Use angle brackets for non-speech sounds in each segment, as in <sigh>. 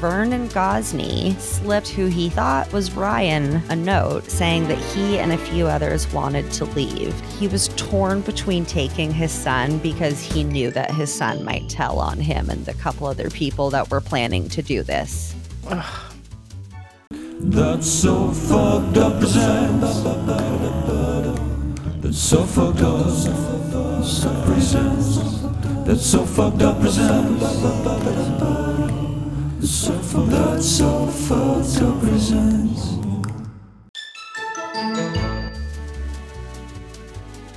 Vernon Gosney slipped who he thought was Ryan a note saying that he and a few others wanted to leave. He was torn between taking his son because he knew that his son might tell on him and the couple other people that were planning to do this. That's so fucked up presents. That's so fucked up presents. That's so fucked up presents. That's so fucked That's so fucked up presents.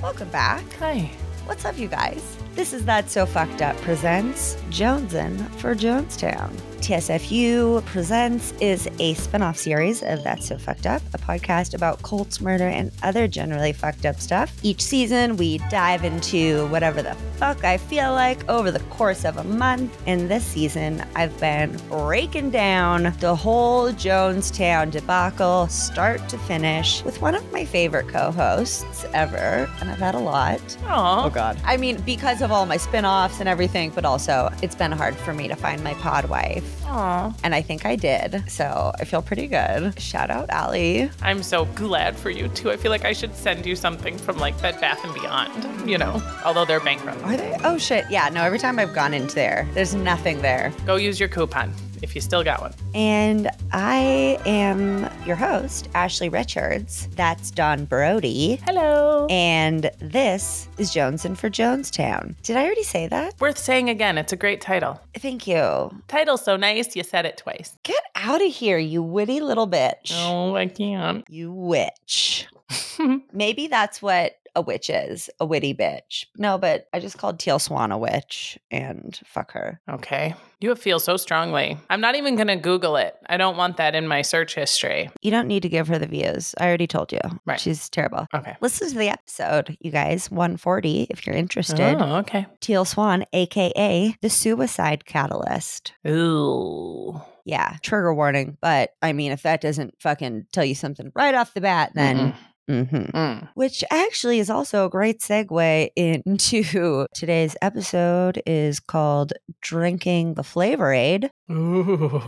Welcome back. Hi. What's up, you guys? This is That So Fucked Up presents Jonesin for Jonestown. TSFU Presents is a spin off series of That's So Fucked Up, a podcast about cults, murder, and other generally fucked up stuff. Each season, we dive into whatever the fuck I feel like over the course of a month. And this season, I've been breaking down the whole Jonestown debacle, start to finish, with one of my favorite co hosts ever. And I've had a lot. Aw. Oh God. I mean, because of all my spin-offs and everything, but also it's been hard for me to find my pod wife. Aw. And I think I did. So I feel pretty good. Shout out Allie. I'm so glad for you too. I feel like I should send you something from like Bed Bath and Beyond, you know, although they're bankrupt. Are they? Oh shit. Yeah, no, every time I've gone into there, there's nothing there. Go use your coupon if you still got one. And I am your host, Ashley Richards. That's Dawn Brodey. Hello. And this is Jonesin for Jonestown. Did I already say that? Worth saying again, it's a great title. Thank you. Title's so nice, you said it twice. Get out of here, you witty little bitch. Oh, I can't. You witch. <laughs> Maybe that's what a witch is a witty bitch. No, but I just called Teal Swan a witch and fuck her. Okay. You feel so strongly. I'm not even going to Google it. I don't want that in my search history. You don't need to give her the views. I already told you. Right. She's terrible. Okay. Listen to the episode, you guys, 140, if you're interested. Oh, okay. Teal Swan, AKA the suicide catalyst. Ooh. Yeah, trigger warning. But I mean, if that doesn't fucking tell you something right off the bat, then. Mhm. Mm. Which actually is also a great segue into <laughs> today's episode is called Drinking the Flavor Aid Ooh.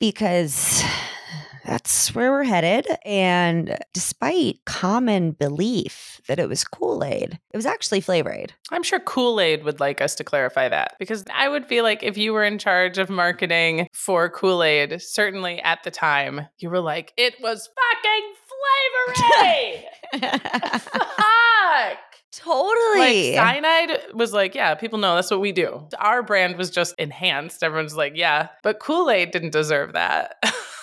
because <sighs> that's where we're headed. And despite common belief that it was Kool Aid, it was actually Flavor Aid. I'm sure Kool Aid would like us to clarify that because I would feel like if you were in charge of marketing for Kool Aid, certainly at the time, you were like, it was fucking Flavor Aid. <laughs> Fuck. totally. Like cyanide was like, yeah, people know that's what we do. Our brand was just enhanced. Everyone's like, yeah, but Kool Aid didn't deserve that.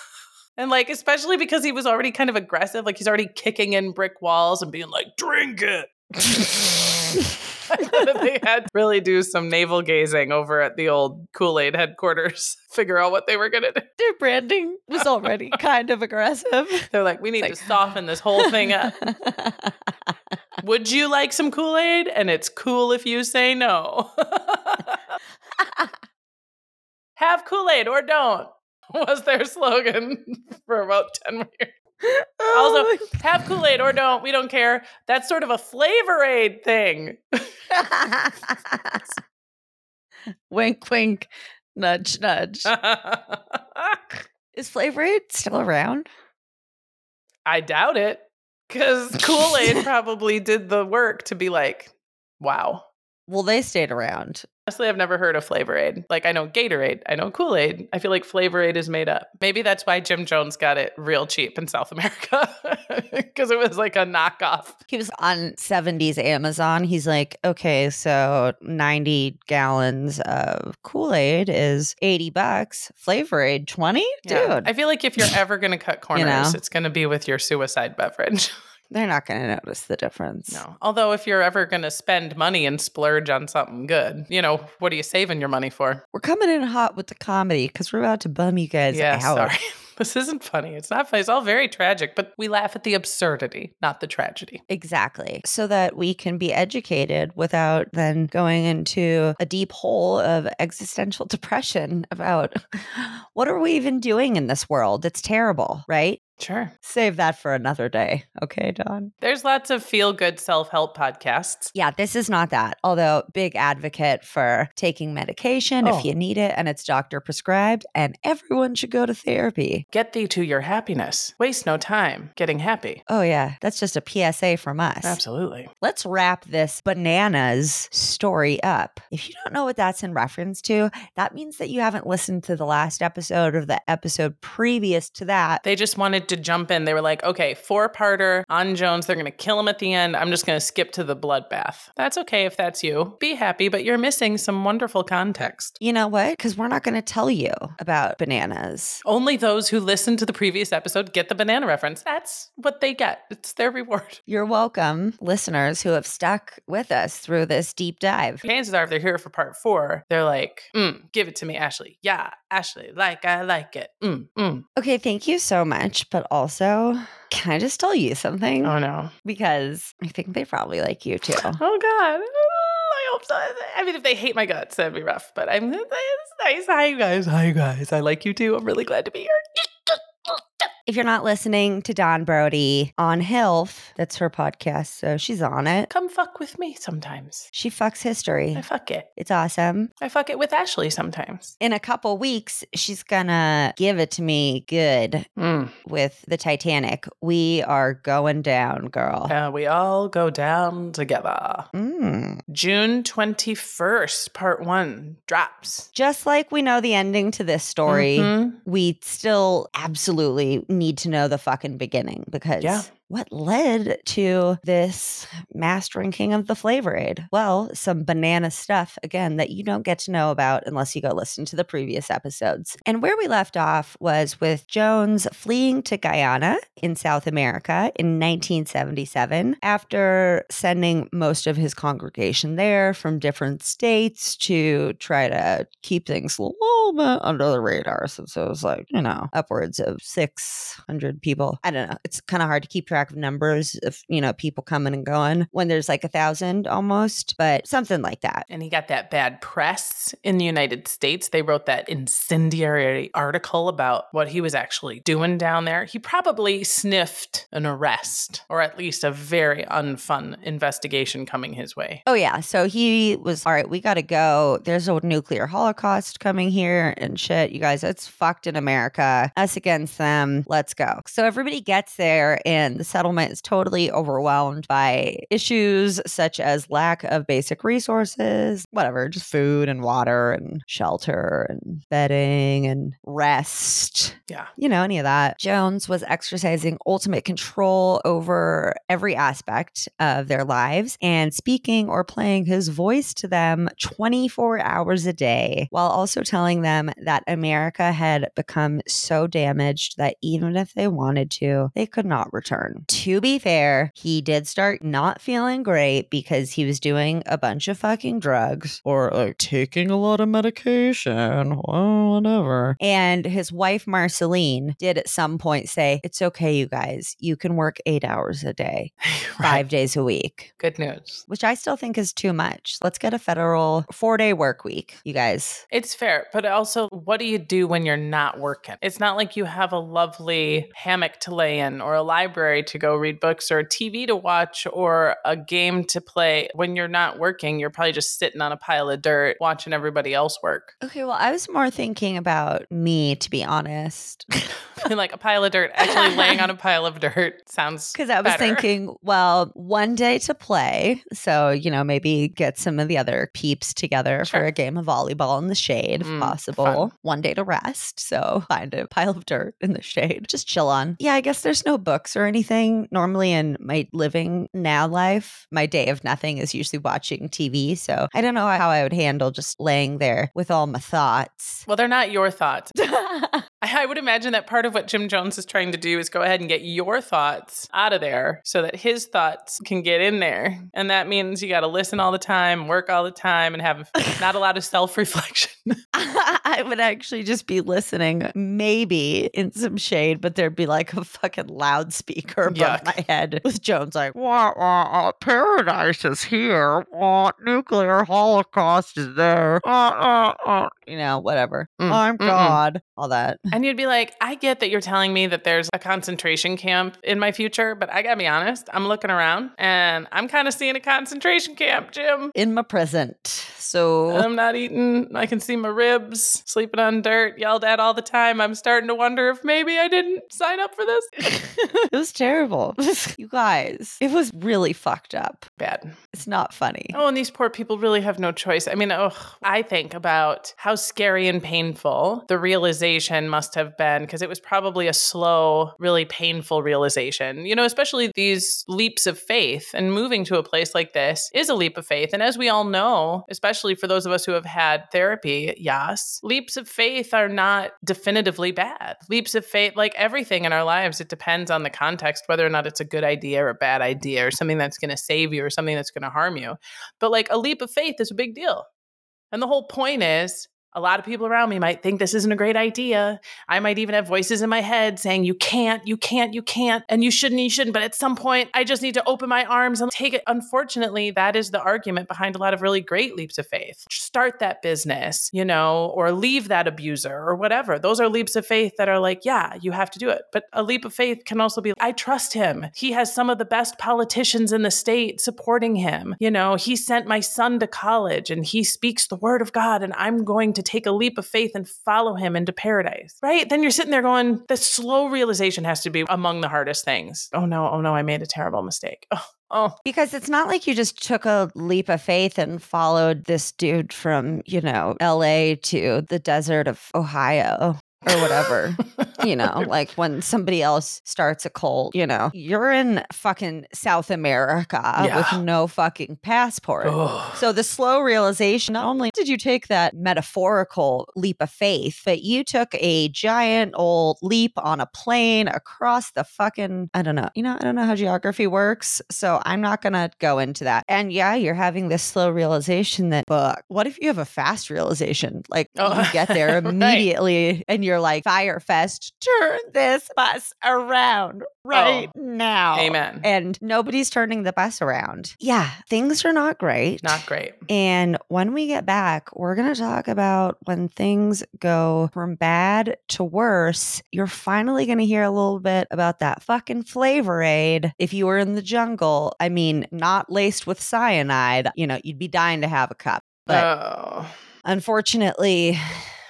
<laughs> and like, especially because he was already kind of aggressive, like he's already kicking in brick walls and being like, drink it. <laughs> they had to really do some navel gazing over at the old Kool Aid headquarters, <laughs> figure out what they were going to do. Their branding was already <laughs> kind of aggressive. They're like, we need It's to soften this whole thing up. Would you like some Kool Aid? And it's cool if you say no. Have Kool Aid or don't, was their slogan for about 10 years. <laughs> Oh Also, have Kool Aid or don't, we don't care. That's sort of a flavor aid thing. <laughs> wink, wink, nudge, nudge. <laughs> Is Flavor Aid still around? I doubt it because Kool Aid probably did the work to be like, wow. Well, they stayed around. Honestly, I've never heard of Flavor Aid. Like I know Gatorade, I know Kool Aid. I feel like Flavor Aid is made up. Maybe that's why Jim Jones got it real cheap in South America <laughs> because it was like a knockoff. He was on 70s Amazon. He's like, okay, so 90 gallons of Kool Aid is 80 bucks. Flavor Aid, 20? Yeah. Dude, I feel like if you're <laughs> ever going to cut corners, know? it's going to be with your suicide beverage. <laughs> they're not going to notice the difference. No. Although, if you're ever going to spend money and splurge on something good, you know, what are you saving your money for? We're coming in hot with the comedy because we're about to bum you guys out. yeah, out. sorry. <laughs> This isn't funny. It's not funny. It's all very tragic, but we laugh at the absurdity, not the tragedy. Exactly. So that we can be educated without then going into a deep hole of existential <laughs> depression about <laughs> what are we even doing in this world? It's terrible, right? Sure. Save that for another day. Okay, Dawn? There's lots of feel good self help podcasts. Yeah, this is not that. Although, big advocate for taking medication Oh. if you need it and it's doctor prescribed, and everyone should go to therapy. Get thee to your happiness. Waste no time getting happy. Oh, yeah, that's just a PSA from us. Absolutely. Let's wrap this bananas story up. If you don't know what that's in reference to, that means that you haven't listened to the last episode or the episode previous to that. They just wanted to jump in. They were like, okay, four parter on Jones. They're going to kill him at the end. I'm just going to skip to the bloodbath. That's okay if that's you. Be happy, but you're missing some wonderful context. You know what? Because we're not going to tell you about bananas. Only those who listened to the previous episode get the banana reference. That's what they get. It's their reward. <laughs> You're welcome, listeners who have stuck with us through this deep dive. Chances are, if they're here for part four, they're like, mm, give it to me, Ashley. Yeah, Ashley, like I like it. Mm, mm. Okay, thank you so much. But also, can I just tell you something? Oh no. Because I think they probably like you too. <laughs> Oh God. I hope so. I mean, if they hate my guts, that'd be rough. But I'm it's <laughs> nice. Hi, you guys. Hi, you guys. I like you too. I'm really glad to be here. <laughs> If you're not listening to Dawn Brodey on HILF, that's her podcast, so she's on it. Come fuck with me sometimes. She fucks history. I fuck it. It's awesome. I fuck it with Ashley sometimes. In a couple weeks, she's gonna give it to me good Mm. with the Titanic. We are going down, girl. Uh, we all go down together. Mm. June 21st, part one drops. Just like we know the ending to this story, Mhm. we still absolutely need to know the fucking beginning because Yeah. What led to this mass drinking of the flavor aid? Well, some banana stuff, again, that you don't get to know about unless you go listen to the previous episodes. And where we left off was with Jones fleeing to Guyana in South America in 1977 after sending most of his congregation there from different states to try to keep things a little bit under the radar since it was like, you know, upwards of 600 people. I don't know. It's kind of hard to keep track of numbers of, you know, people coming and going when there's like a thousand almost, but something like that. And he got that bad press in the United States. They wrote that incendiary article about what he was actually doing down there. He probably sniffed an arrest or at least a very unfun investigation coming his way. Oh, yeah. So he was, all right, we got to go. There's a nuclear holocaust coming here and shit. You guys, it's fucked in America. Us against them. Let's go. So everybody gets there, and the settlement is totally overwhelmed by issues such as lack of basic resources, whatever, just food and water and shelter and bedding and rest Yeah. you know, any of that. Jones was exercising ultimate control over every aspect of their lives and speaking or playing his voice to them 24 hours a day, while also telling them that America had become so damaged that even if they wanted to, they could not return. To be fair, he did start not feeling great because he was doing a bunch of fucking drugs or like taking a lot of medication, well, whatever. And his wife, Marceline, did at some point say, It's okay, you guys. You can work eight hours a day, <laughs> five days a week, Good news. which I still think is too much. Let's get a federal four day work week, you guys. It's fair, but also, what do you do when you're not working? It's not like you have a lovely hammock to lay in, or a library to go read books, or a TV to watch, or a game to play. When you're not working, you're probably just sitting on a pile of dirt watching everybody else work. <laughs> Okay, well, I was more thinking about me, to be honest. <laughs> <laughs> like a pile of dirt. Actually, laying on a pile of dirt sounds Because I was better. thinking, well, one day to play. So, you know, maybe get some of the other peeps together Sure. for a game of volleyball in the shade if Mm, possible. fun. One day to rest. So find a pile of dirt in the shade. Just chill on. Yeah, I guess there's no books or anything. Normally in my living now life, my day of nothing is usually watching TV. So I don't know how I would handle just laying there with all my thoughts. Well, they're not your thoughts. <laughs> I would imagine that part of what Jim Jones is trying to do is go ahead and get your thoughts out of there so that his thoughts can get in there. And that means you got to listen all the time, work all the time, and have <laughs> not a lot of self reflection. <laughs> I would actually just be listening, maybe in some shade, but there'd be like a fucking loudspeaker above Yuck. my head with Jones like, wah, wah, uh, paradise is here. Wah, nuclear holocaust is there. Uh, uh, uh. You know, whatever. Mm, I'm mm-mm. God. All that. and you'd be like, I get that you're telling me that there's a concentration camp in my future, but I got to be honest, I'm looking around and I'm kind of seeing a concentration camp, Jim. In my present. So I'm not eating. I can see my ribs, sleeping on dirt, yelled at all the time. I'm starting to wonder if maybe I didn't sign up for this. <laughs> it was terrible. <laughs> you guys, it was really fucked up. Bad. It's not funny. Oh, and these poor people really have no choice. I mean, oh, I think about how scary and painful the realization must have been because it was probably a slow, really painful realization. You know, especially these leaps of faith and moving to a place like this is a leap of faith. And as we all know, especially for those of us who have had therapy, yes, leaps of faith are not definitively bad. Leaps of faith, like everything in our lives, it depends on the context, whether or not it's a good idea or a bad idea or something that's going to save you or something that's going to harm you. But like a leap of faith is a big deal. And the whole point is a lot of people around me might think this isn't a great idea. I might even have voices in my head saying, you can't, you can't, you can't, and you shouldn't, you shouldn't. But at some point, I just need to open my arms and take it. Unfortunately, that is the argument behind a lot of really great leaps of faith. Start that business, you know, or leave that abuser or whatever. Those are leaps of faith that are like, yeah, you have to do it. But a leap of faith can also be, I trust him. He has some of the best politicians in the state supporting him. You know, he sent my son to college and he speaks the word of God, and I'm going to take a leap of faith and follow him into paradise. Right? Then you're sitting there going, the slow realization has to be among the hardest things. Oh no, oh no, I made a terrible mistake. Oh, oh. Because it's not like you just took a leap of faith and followed this dude from, you know, LA to the desert of Ohio or whatever. you <laughs> know, like when somebody else starts a cult, you know, you're in fucking South America Yeah. with no fucking passport. Oh. So the slow realization, not only did you take that metaphorical leap of faith, but you took a giant old leap on a plane across the fucking, I don't know, you know, I don't know how geography works. So I'm not going to go into that. And yeah, you're having this slow realization that, but what if you have a fast realization? Like Oh, you get there <laughs> right. immediately and you're like, Fyre Fest, turn this bus around oh, right now. Amen. And nobody's turning the bus around. Yeah, things are not great. Not great. And when we get back, we're going to talk about when things go from bad to worse. You're finally going to hear a little bit about that fucking flavor aid. If you were in the jungle, I mean, not laced with cyanide, you know, you'd be dying to have a cup. But oh. unfortunately,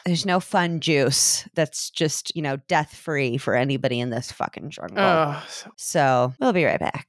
there's no fun juice that's just, you know, death free for anybody in this fucking jungle. So we'll be right back.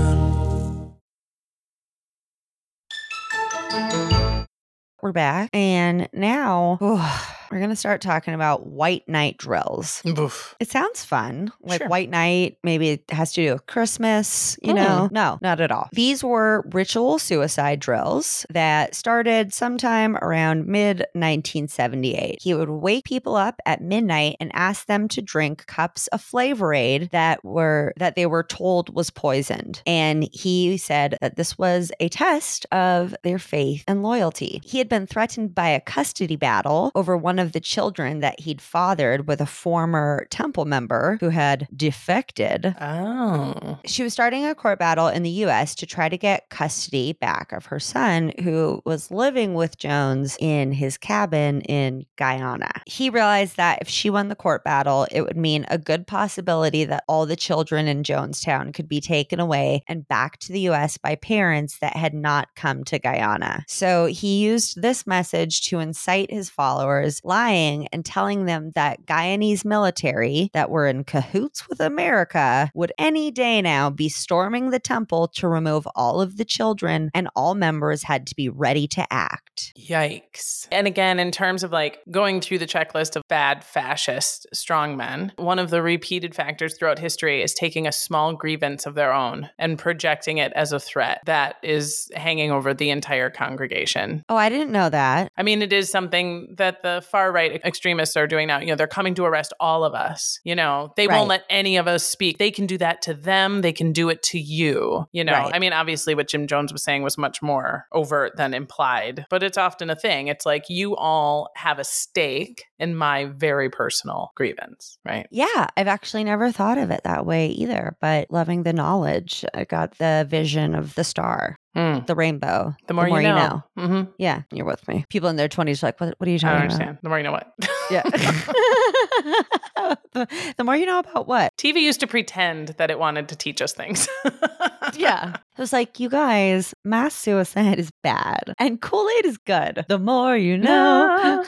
We're back. And now <sighs> we're going to start talking about white night drills. Oof. It sounds fun. Like Sure. white night, maybe it has to do with Christmas, you Mm. know? No, not at all. These were ritual suicide drills that started sometime around mid 1978. He would wake people up at midnight and ask them to drink cups of Flavor Aid that were that they were told was poisoned. And he said that this was a test of their faith and loyalty. He had been threatened by a custody battle over one of the children that he'd fathered with a former temple member who had defected. Oh. She was starting a court battle in the US to try to get custody back of her son, who was living with Jones in his cabin in Guyana. He realized that if she won the court battle, it would mean a good possibility that all the children in Jonestown could be taken away and back to the US by parents that had not come to Guyana. So he used this message to incite his followers, lying and telling them that Guyanese military that were in cahoots with America would any day now be storming the temple to remove all of the children, and all members had to be ready to act. Yikes. And again, in terms of like going through the checklist of bad fascist strongmen, one of the repeated factors throughout history is taking a small grievance of their own and projecting it as a threat that is hanging over the entire congregation. Oh, I didn't know that. I mean, it is something that the far right extremists are doing now. You know, they're coming to arrest all of us. You know, they Right. won't let any of us speak. They can do that to them. They can do it to you. You know, Right. I mean, obviously, what Jim Jones was saying was much more overt than implied, but it's often a thing. It's like you all have a stake in my very personal grievance, right? Yeah, I've actually never thought of it that way either, but loving the knowledge, I got the vision of the star, Mm. the rainbow. The more, you know. hmm Yeah, you're with me. People in their 20s are like, what, what are you I talking don't about? understand. The more you know what. Yeah. the, <laughs> <laughs> the more you know about what? TV used to pretend that it wanted to teach us things. <laughs> Yeah. It was like, you guys, mass suicide is bad and Kool Aid is good. The more you know.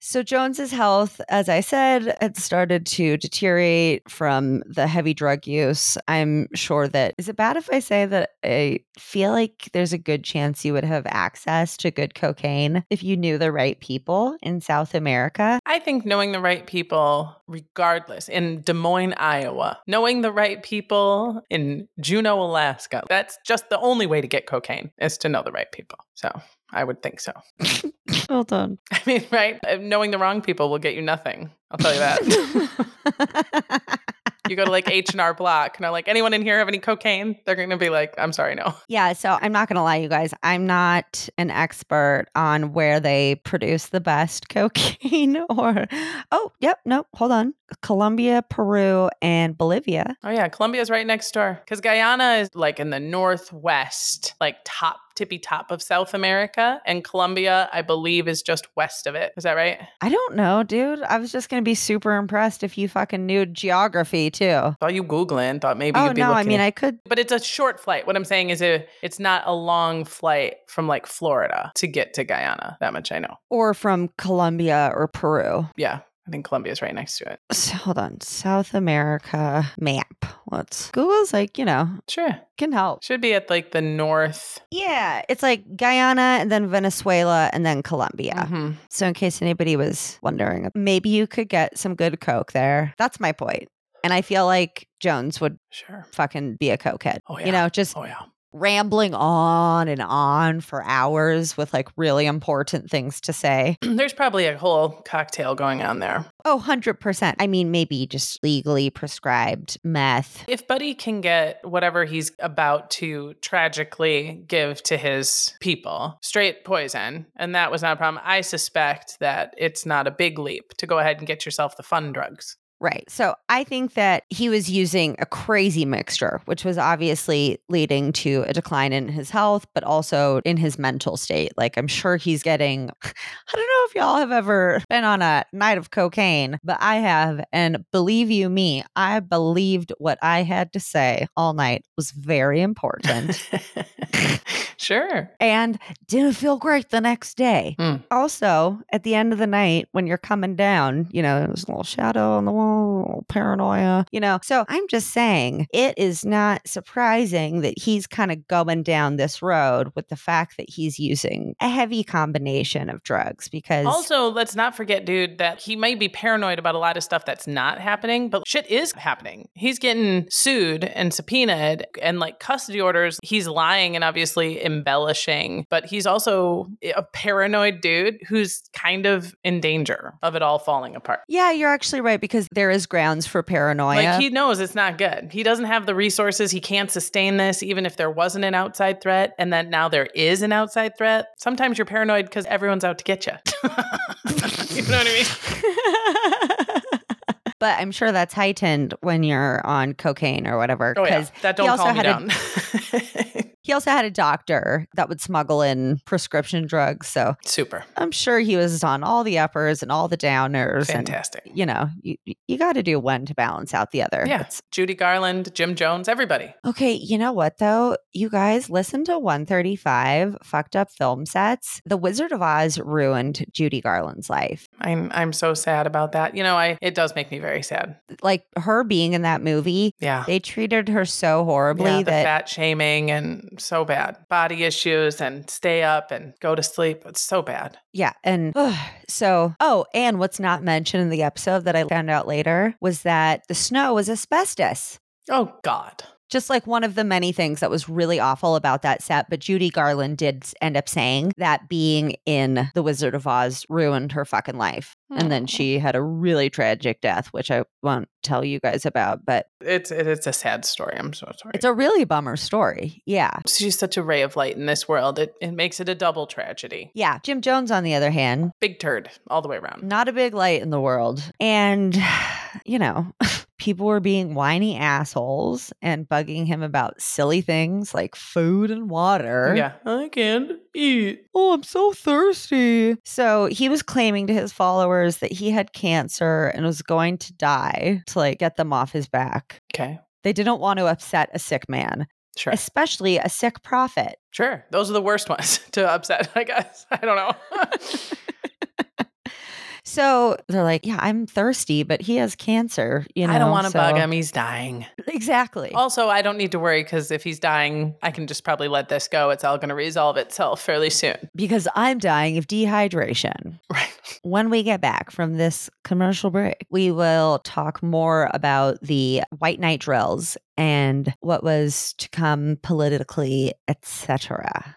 so, Jones's health, as I said, had started to deteriorate from the heavy drug use. I'm sure that, is it bad if I say that I feel like there's a good chance you would have access to good cocaine if you knew the right people in South America? I think knowing the right people, regardless, in Des Moines, Iowa, knowing the right people in Juneau, Alaska, that's just the only way to get cocaine is to know the right people. So I would think so. <laughs> Well done. I mean, right? Knowing the wrong people will get you nothing. I'll tell you that. <laughs> <laughs> you go to like H&R Block and are like, anyone in here have any cocaine? They're going to be like, I'm sorry, no. Yeah, so I'm not going to lie, you guys. I'm not an expert on where they produce the best <laughs> cocaine or, oh, yep, nope, hold on. Colombia, Peru, and Bolivia. Oh yeah, Colombia's right next door. Because Guyana is like in the northwest, like top tippy top of South America, and Colombia, I believe, is just west of it. Is that right? I don't know, dude. I was just going to be super impressed if you fucking knew geography too. Thought you googling, thought maybe oh, you'd be no, I looking. mean, I could. but it's a short flight. What I'm saying is, a, it's not a long flight from like Florida to get to Guyana. That much I know. Or from Colombia or Peru. Yeah, I think Colombia's right next to it. So, hold on. South America map. Let's Google's like, you know, Sure, can help. should be at like the north. Yeah, it's like Guyana and then Venezuela and then Colombia. Mhm. So, in case anybody was wondering, maybe you could get some good Coke there. That's my point. And I feel like Jones would Sure. fucking be a cokehead. Oh, yeah. You know, just Oh yeah. Rambling on and on for hours with like really important things to say. <clears throat> There's probably a whole cocktail going on there. Oh, 100%. I mean, maybe just legally prescribed meth. If Buddy can get whatever he's about to tragically give to his people straight poison, and that was not a problem, I suspect that it's not a big leap to go ahead and get yourself the fun drugs. Right. So I think that he was using a crazy mixture, which was obviously leading to a decline in his health, but also in his mental state. Like, I'm sure he's getting, <laughs> I don't know if y'all have ever been on a night of cocaine, but I have. And believe you me, I believed what I had to say all night was very important <laughs> sure. and didn't feel great the next day. Mm. Also, at the end of the night, when you're coming down, you know, there's a little shadow on the wall oh, paranoia, you know. So I'm just saying it is not surprising that he's kind of going down this road with the fact that he's using a heavy combination of drugs because Also, let's not forget, dude, that he might be paranoid about a lot of stuff that's not happening, but shit is happening. He's getting sued and subpoenaed and like custody orders. He's lying and obviously embellishing, but he's also a paranoid dude who's kind of in danger of it all falling apart. yeah, you're actually right because there is grounds for paranoia. Like he knows it's not good. He doesn't have the resources. He can't sustain this, even if there wasn't an outside threat. And then now there is an outside threat. Sometimes you're paranoid because everyone's out to get you. <laughs> you know what I mean? <laughs> but I'm sure that's heightened when you're on cocaine or whatever. Oh yeah, that don't calm me had a- down. <laughs> He also had a doctor that would smuggle in prescription drugs. So Super, I'm sure he was on all the uppers and all the downers. And, fantastic. you know, you, you got to do one to balance out the other. Yeah, It's- Judy Garland, Jim Jones, everybody. okay, you know what though? You guys listen to 135 fucked up film sets. The Wizard of Oz ruined Judy Garland's life. I'm I'm so sad about that. You know, I it does make me very sad. Like her being in that movie, Yeah. they treated her so horribly Yeah, the that fat shaming and so bad. Body issues and stay up and go to sleep. It's so bad. Yeah. And <sighs> so, oh, and what's not mentioned in the episode that I found out later was that the snow was asbestos. Oh God. Just like one of the many things that was really awful about that set. But Judy Garland did end up saying that being in The Wizard of Oz ruined her fucking life. And then she had a really tragic death, which I won't tell you guys about, but It's it's a sad story. I'm so sorry. it's a really bummer story. Yeah. She's such a ray of light in this world. It it makes it a double tragedy. Yeah. Jim Jones, on the other hand, Big turd all the way around. not a big light in the world. And, <sighs> you know, <laughs> people were being whiny assholes and bugging him about silly things like food and water. Yeah, I can't eat. Oh, I'm so thirsty. So he was claiming to his followers that he had cancer and was going to die to like get them off his back. Okay, They didn't want to upset a sick man, sure, especially a sick prophet. sure. Those are the worst ones <laughs> to upset. I guess I don't know. <laughs> So they're like, yeah, I'm thirsty, but he has cancer. You know, I don't want to so- bug him. He's dying. Exactly. Also, I don't need to worry because if he's dying, I can just probably let this go. It's all going to resolve itself fairly soon. because I'm dying of dehydration. Right. When we get back from this commercial break, we will talk more about the white night drills and what was to come politically, etc.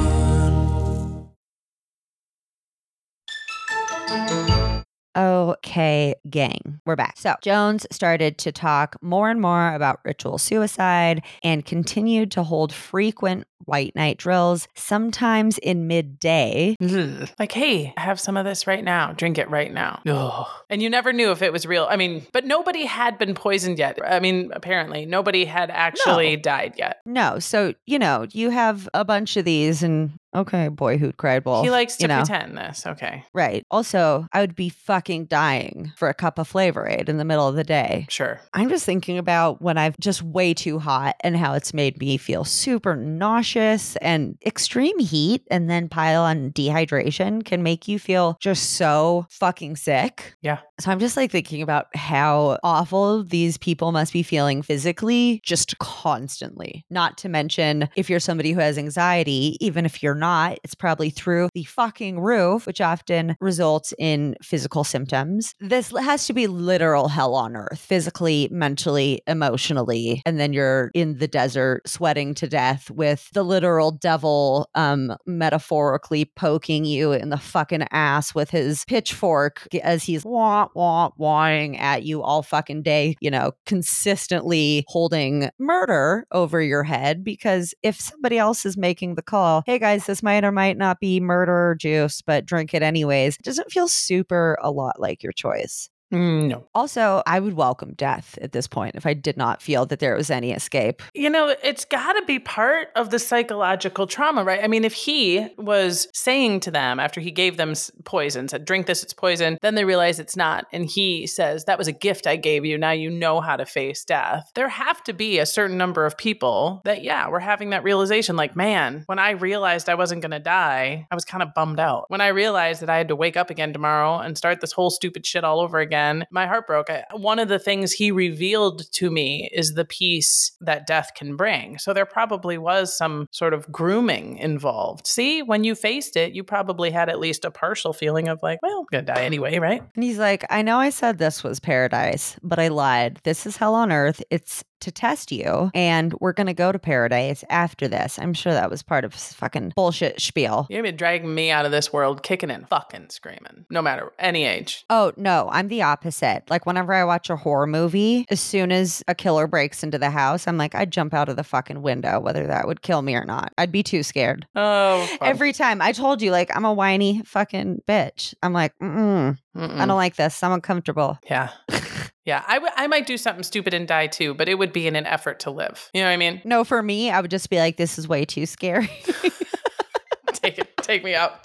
Okay, gang, we're back. So, Jones started to talk more and more about ritual suicide and continued to hold frequent white night drills, sometimes in midday. Ugh. Like, hey, I have some of this right now. Drink it right now. Ugh. And you never knew if it was real. I mean, but nobody had been poisoned yet. I mean, apparently, nobody had actually died yet. No, so, you know, you have a bunch of these, and okay, boy who cried wolf. he likes to you know. pretend this. Okay, Right. Also, I would be fucking dying for a cup of Flavor Aid in the middle of the day. sure. I'm just thinking about when I've just way too hot and how it's made me feel super nauseous and extreme heat and then pile on dehydration can make you feel just so fucking sick. Yeah. So I'm just like thinking about how awful these people must be feeling physically just constantly. Not to mention, if you're somebody who has anxiety, even if you're not, it's probably through the fucking roof, which often results in physical symptoms. This has to be literal hell on earth, physically, mentally, emotionally. And then you're in the desert sweating to death with the literal devil, um, metaphorically poking you in the fucking ass with his pitchfork as he's wah, wah, wahing at you all fucking day, you know, consistently holding murder over your head. Because if somebody else is making the call, hey guys, this might or might not be murder juice, but drink it anyways, it doesn't feel super a lot like your choice. Mm, no. Also, I would welcome death at this point if I did not feel that there was any escape. You know, it's got to be part of the psychological trauma, right? I mean, if he was saying to them after he gave them poison, said, drink this, it's poison, then they realize it's not. And he says, that was a gift I gave you. Now you know how to face death. There have to be a certain number of people that, yeah, we're having that realization like, man, when I realized I wasn't going to die, I was kind of bummed out. When I realized that I had to wake up again tomorrow and start this whole stupid shit all over again again, my heart broke. I, one of the things he revealed to me is the peace that death can bring. So there probably was some sort of grooming involved. See, when you faced it, you probably had at least a partial feeling of like, well, I'm going to die anyway, right? And he's like, I know I said this was paradise, but I lied. This is hell on earth. It's to test you, and we're gonna go to paradise after this. I'm sure that was part of his fucking bullshit spiel. You're gonna be dragging me out of this world kicking and fucking screaming, no matter any age. Oh no, I'm the opposite. Like whenever I watch a horror movie, as soon as a killer breaks into the house, I'm like, I'd jump out of the fucking window, whether that would kill me or not. I'd be too scared. Oh, fun. Every time I told you, like, I'm a whiny fucking bitch. I'm like, mm Mm-mm. I don't like this. I'm uncomfortable. Yeah. <laughs> Yeah, I, w- I might do something stupid and die too, but it would be in an effort to live. You know what I mean? No, for me, I would just be like, this is way too scary. <laughs> take it, take me out.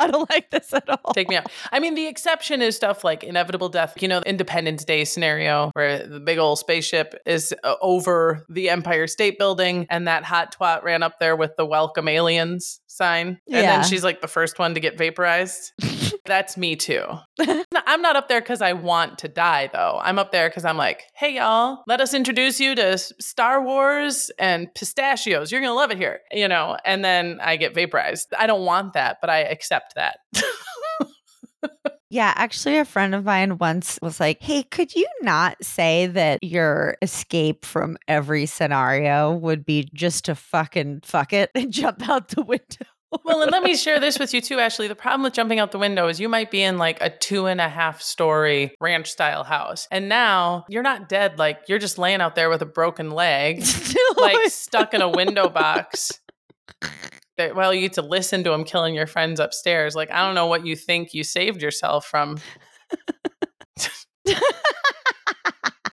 I don't like this at all. Take me out. I mean, the exception is stuff like inevitable death. You know, Independence Day scenario where the big old spaceship is uh, over the Empire State Building and that hot twat ran up there with the welcome aliens sign. And Yeah. then she's like the first one to get vaporized. <laughs> That's me too. <laughs> I'm not up there because I want to die, though. I'm up there because I'm like, hey, y'all, let us introduce you to Star Wars and pistachios. You're going to love it here, you know? And then I get vaporized. I don't want that, but I accept that. Yeah, actually, a friend of mine once was like, Hey, could you not say that your escape from every scenario would be just to fucking fuck it and <laughs> jump out the window? Well, and let me share this with you too, Ashley. The problem with jumping out the window is you might be in like a two and a half story ranch style house. And now you're not dead. Like you're just laying out there with a broken leg, <laughs> like stuck in a window box. <laughs> That, well, you get to listen to him killing your friends upstairs. Like, I don't know what you think you saved yourself from. <laughs>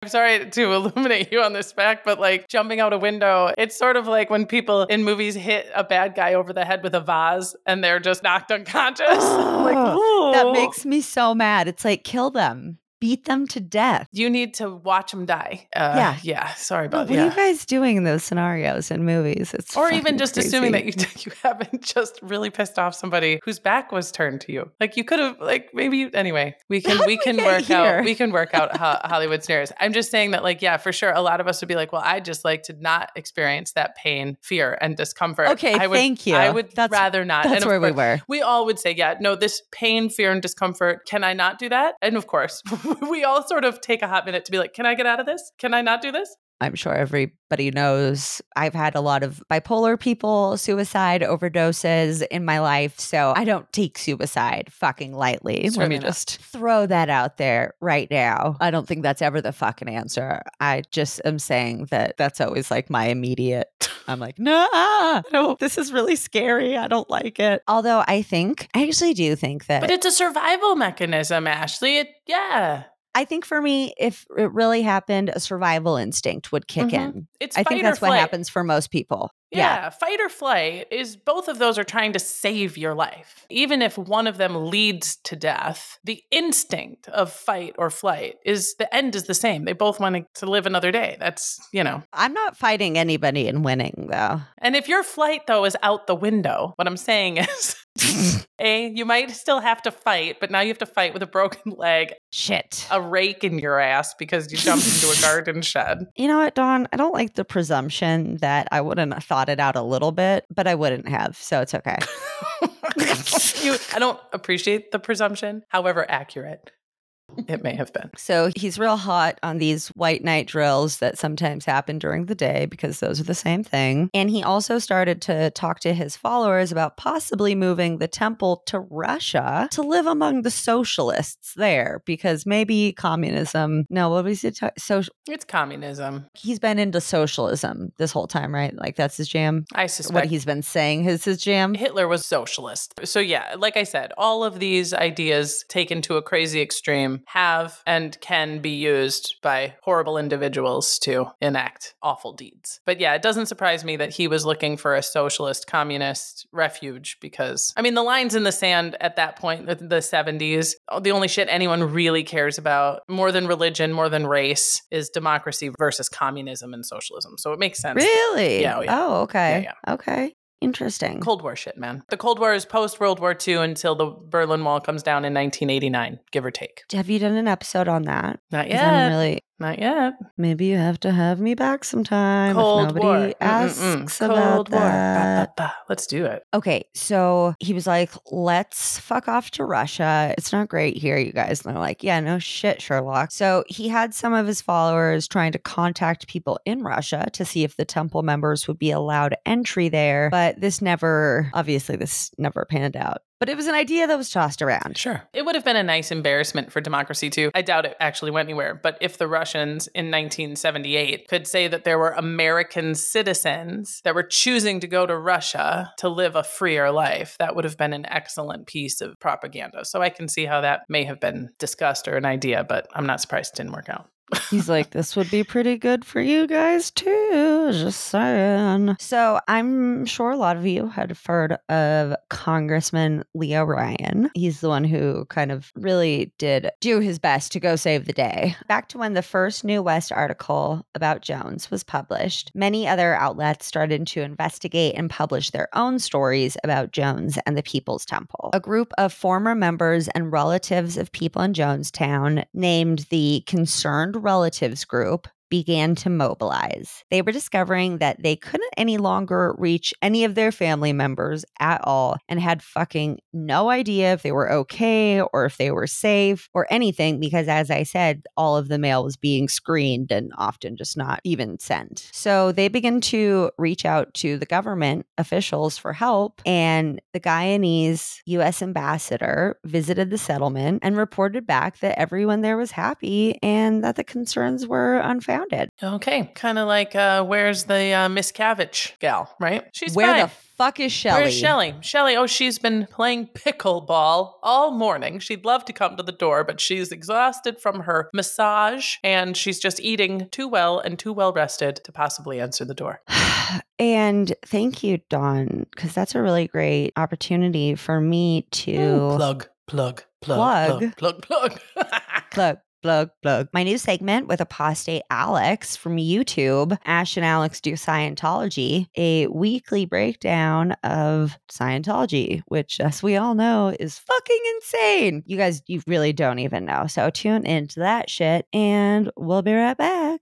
I'm sorry to illuminate you on this fact, but like jumping out a window, it's sort of like when people in movies hit a bad guy over the head with a vase and they're just knocked unconscious. <laughs> like, that makes me so mad. It's like, kill them, beat them to death. you need to watch them die. Uh, Yeah. yeah. Sorry about that. What about are you guys doing in those scenarios in movies? It's or even just assuming that crazy. you <laughs> you haven't just really pissed off somebody whose back was turned to you. Like you could have like maybe anyway. We <laughs> can we can work here? out we can work out ho- <laughs> Hollywood scenarios. I'm just saying that like yeah, for sure a lot of us would be like, well, I just like to not experience that pain, fear and discomfort. Okay, I would, thank you. I would That's- rather not. That's where we were. we all would say, yeah, no, this pain, fear, and discomfort, can I not do that? And of course, <laughs> we all sort of take a hot minute to be like, can I get out of this? Can I not do this? I'm sure everybody knows I've had a lot of bipolar people, suicide overdoses in my life. So I don't take suicide fucking lightly. Let me just throw that out there right now. I don't think that's ever the fucking answer. I just am saying that that's always like my immediate. I'm like, nah, no, this is really scary. I don't like it. Although I think, I actually do think that. But it's a survival mechanism, Ashley. It, yeah. I think for me, if it really happened, a survival instinct would kick Mhm. in. It's I think that's what happens for most people. Yeah, fight or flight is both of those are trying to save your life. Even if one of them leads to death, the instinct of fight or flight is the end is the same. They both want to live another day. That's, you know. I'm not fighting anybody and winning though. And if your flight though is out the window, what I'm saying <laughs> is <laughs> A, you might still have to fight, but now you have to fight with a broken leg, Shit. a rake in your ass because you jumped into a <laughs> garden shed. You know what, Dawn? I don't like the presumption that I wouldn't have thought it out a little bit, but I wouldn't have, so it's okay. <laughs> you, I don't appreciate the presumption, however accurate it may have been. So he's real hot on these white night drills that sometimes happen during the day because those are the same thing. And he also started to talk to his followers about possibly moving the temple to Russia to live among the socialists there because maybe communism. No, what was it? Social. It's communism. He's been into socialism this whole time, right? Like that's his jam. I suspect What he's been saying is his jam. Hitler was socialist. So, yeah, like I said, all of these ideas taken to a crazy extreme have and can be used by horrible individuals to enact awful deeds. But yeah, it doesn't surprise me that he was looking for a socialist communist refuge because, I mean, the lines in the sand at that point, the the 70s, the only shit anyone really cares about more than religion, more than race, is democracy versus communism and socialism. So it makes sense. Really? Yeah, oh, yeah. Oh, okay. Yeah, Okay. Interesting. Cold War shit, man. The Cold War is post World War II until the Berlin Wall comes down in 1989, give or take. Have you done an episode on that? Not 'Cause I'm yet. really Not yet. maybe you have to have me back sometime Cold if nobody War. Mm-mm-mm. asks Cold about War. That. ba, ba. Let's do it. Okay, so he was like, "Let's fuck off to Russia. It's not great here, you guys." And they're like, "Yeah, no shit, Sherlock." So he had some of his followers trying to contact people in Russia to see if the temple members would be allowed entry there, but this never, obviously, this never panned out. But it was an idea that was tossed around. Sure. It would have been a nice embarrassment for democracy, too. I doubt it actually went anywhere. But if the Russians in 1978 could say that there were American citizens that were choosing to go to Russia to live a freer life, that would have been an excellent piece of propaganda. So I can see how that may have been discussed or an idea, but I'm not surprised it didn't work out. He's like, this would be pretty good for you guys too. Just saying. So I'm sure a lot of you had heard of Congressman Leo Ryan. He's the one who kind of really did do his best to go save the day. Back to when the first New West article about Jones was published, many other outlets started to investigate and publish their own stories about Jones and the People's Temple. A group of former members and relatives of people in Jonestown, named the Concerned Relatives Group, began to mobilize. They were discovering that they couldn't any longer reach any of their family members at all and had fucking no idea if they were okay or if they were safe or anything because, as I said, all of the mail was being screened and often just not even sent. So they began to reach out to the government officials for help, and the Guyanese U.S. ambassador visited the settlement and reported back that everyone there was happy and that the concerns were unfounded. Okay. Kind of like, uh, where's the uh, Miscavige gal, right? She's Where fine. the fuck is Shelly? Where's Shelly? Shelly, oh, she's been playing pickleball all morning. She'd love to come to the door, but she's exhausted from her massage and she's just eating too well and too well rested to possibly answer the door. <sighs> And thank you, Dawn, because that's a really great opportunity for me to Plug, plug, plug, Plug. plug, plug, plug. <laughs> plug, plug, plug. My new segment with apostate Alex from YouTube, Ash and Alex Do Scientology, a weekly breakdown of Scientology, which, as we all know, is fucking insane. You guys, you really don't even know. So tune into that shit, and we'll be right back.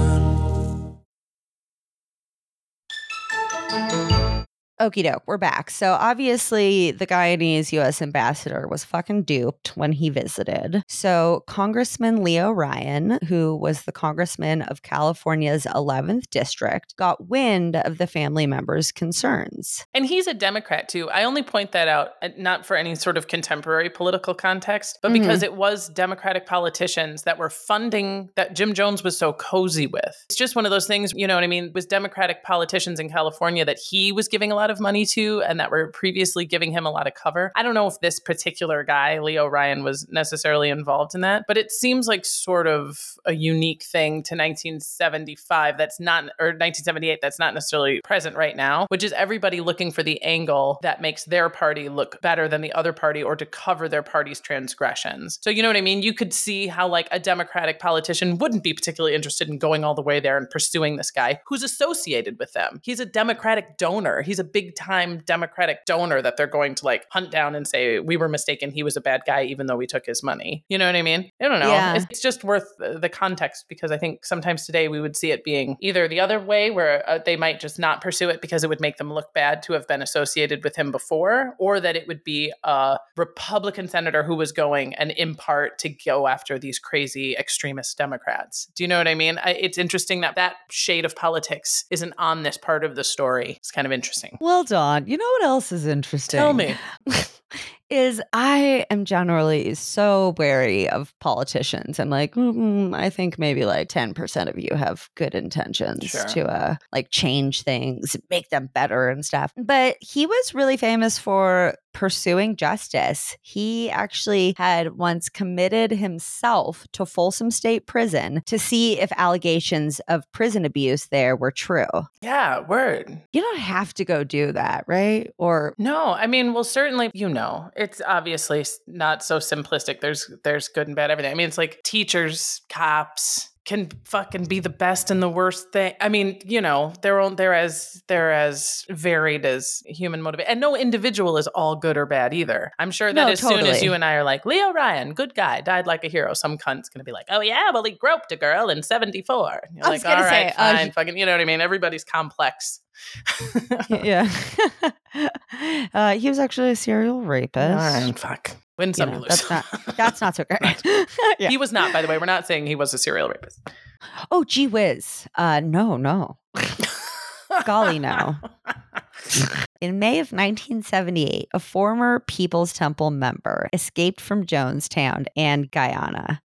Okie doke, we're back. So obviously, the Guyanese U.S. ambassador was fucking duped when he visited. So Congressman Leo Ryan, who was the congressman of California's 11th district, got wind of the family members' concerns. And he's a Democrat too. I only point that out uh, not for any sort of contemporary political context, but because it was Democratic politicians that were funding that Jim Jones was so cozy with. It's just one of those things, you know what I mean? It was Democratic politicians in California that he was giving a lot of money to and that were previously giving him a lot of cover. I don't know if this particular guy, Leo Ryan, was necessarily involved in that, but it seems like sort of a unique thing to 1975 that's not, or 1978 that's not necessarily present right now, which is everybody looking for the angle that makes their party look better than the other party or to cover their party's transgressions. So, you know what I mean? You could see how, like, a Democratic politician wouldn't be particularly interested in going all the way there and pursuing this guy who's associated with them. He's a Democratic donor, he's a big time Democratic donor that they're going to, like, hunt down and say, we were mistaken. He was a bad guy, even though we took his money. You know what I mean? I don't know. Yeah. It's, it's just worth the context because I think sometimes today we would see it being either the other way where uh, they might just not pursue it because it would make them look bad to have been associated with him before, or that it would be a Republican senator who was going and in part to go after these crazy extremist Democrats. Do you know what I mean? I, it's interesting that that shade of politics isn't on this part of the story. It's kind of interesting. Well done. You know what else is interesting? Tell me. <laughs> is I am generally so wary of politicians. I'm like, mm, I think maybe like 10% of you have good intentions Sure. to uh like change things, make them better and stuff. But he was really famous for pursuing justice. He actually had once committed himself to Folsom State Prison to see if allegations of prison abuse there were true. Yeah, word. You don't have to go do that, right? Or No, I mean, well, certainly, you know, it's obviously not so simplistic. There's there's good and bad everything. I mean, it's like teachers, cops can fucking be the best and the worst thing. I mean, you know, they're all, they're as they're as varied as human motivation, and no individual is all good or bad either. I'm sure that No, as soon as you and I are like Leo Ryan, good guy, died like a hero, some cunt's gonna be like, oh yeah, well he groped a girl in '74. You're I like, was gonna all right, say, uh, fine, fucking, you know what I mean? Everybody's complex. yeah. <laughs> uh, he was actually a serial rapist. <laughs> All right, fuck. Win some, know, you lose. that's not <laughs> that's not so great. <laughs> Yeah. He was not, by the way. We're not saying he was a serial rapist. Oh, gee whiz. Uh, no, no. <laughs> Golly, no. In May of 1978, a former People's Temple member escaped from Jonestown and Guyana.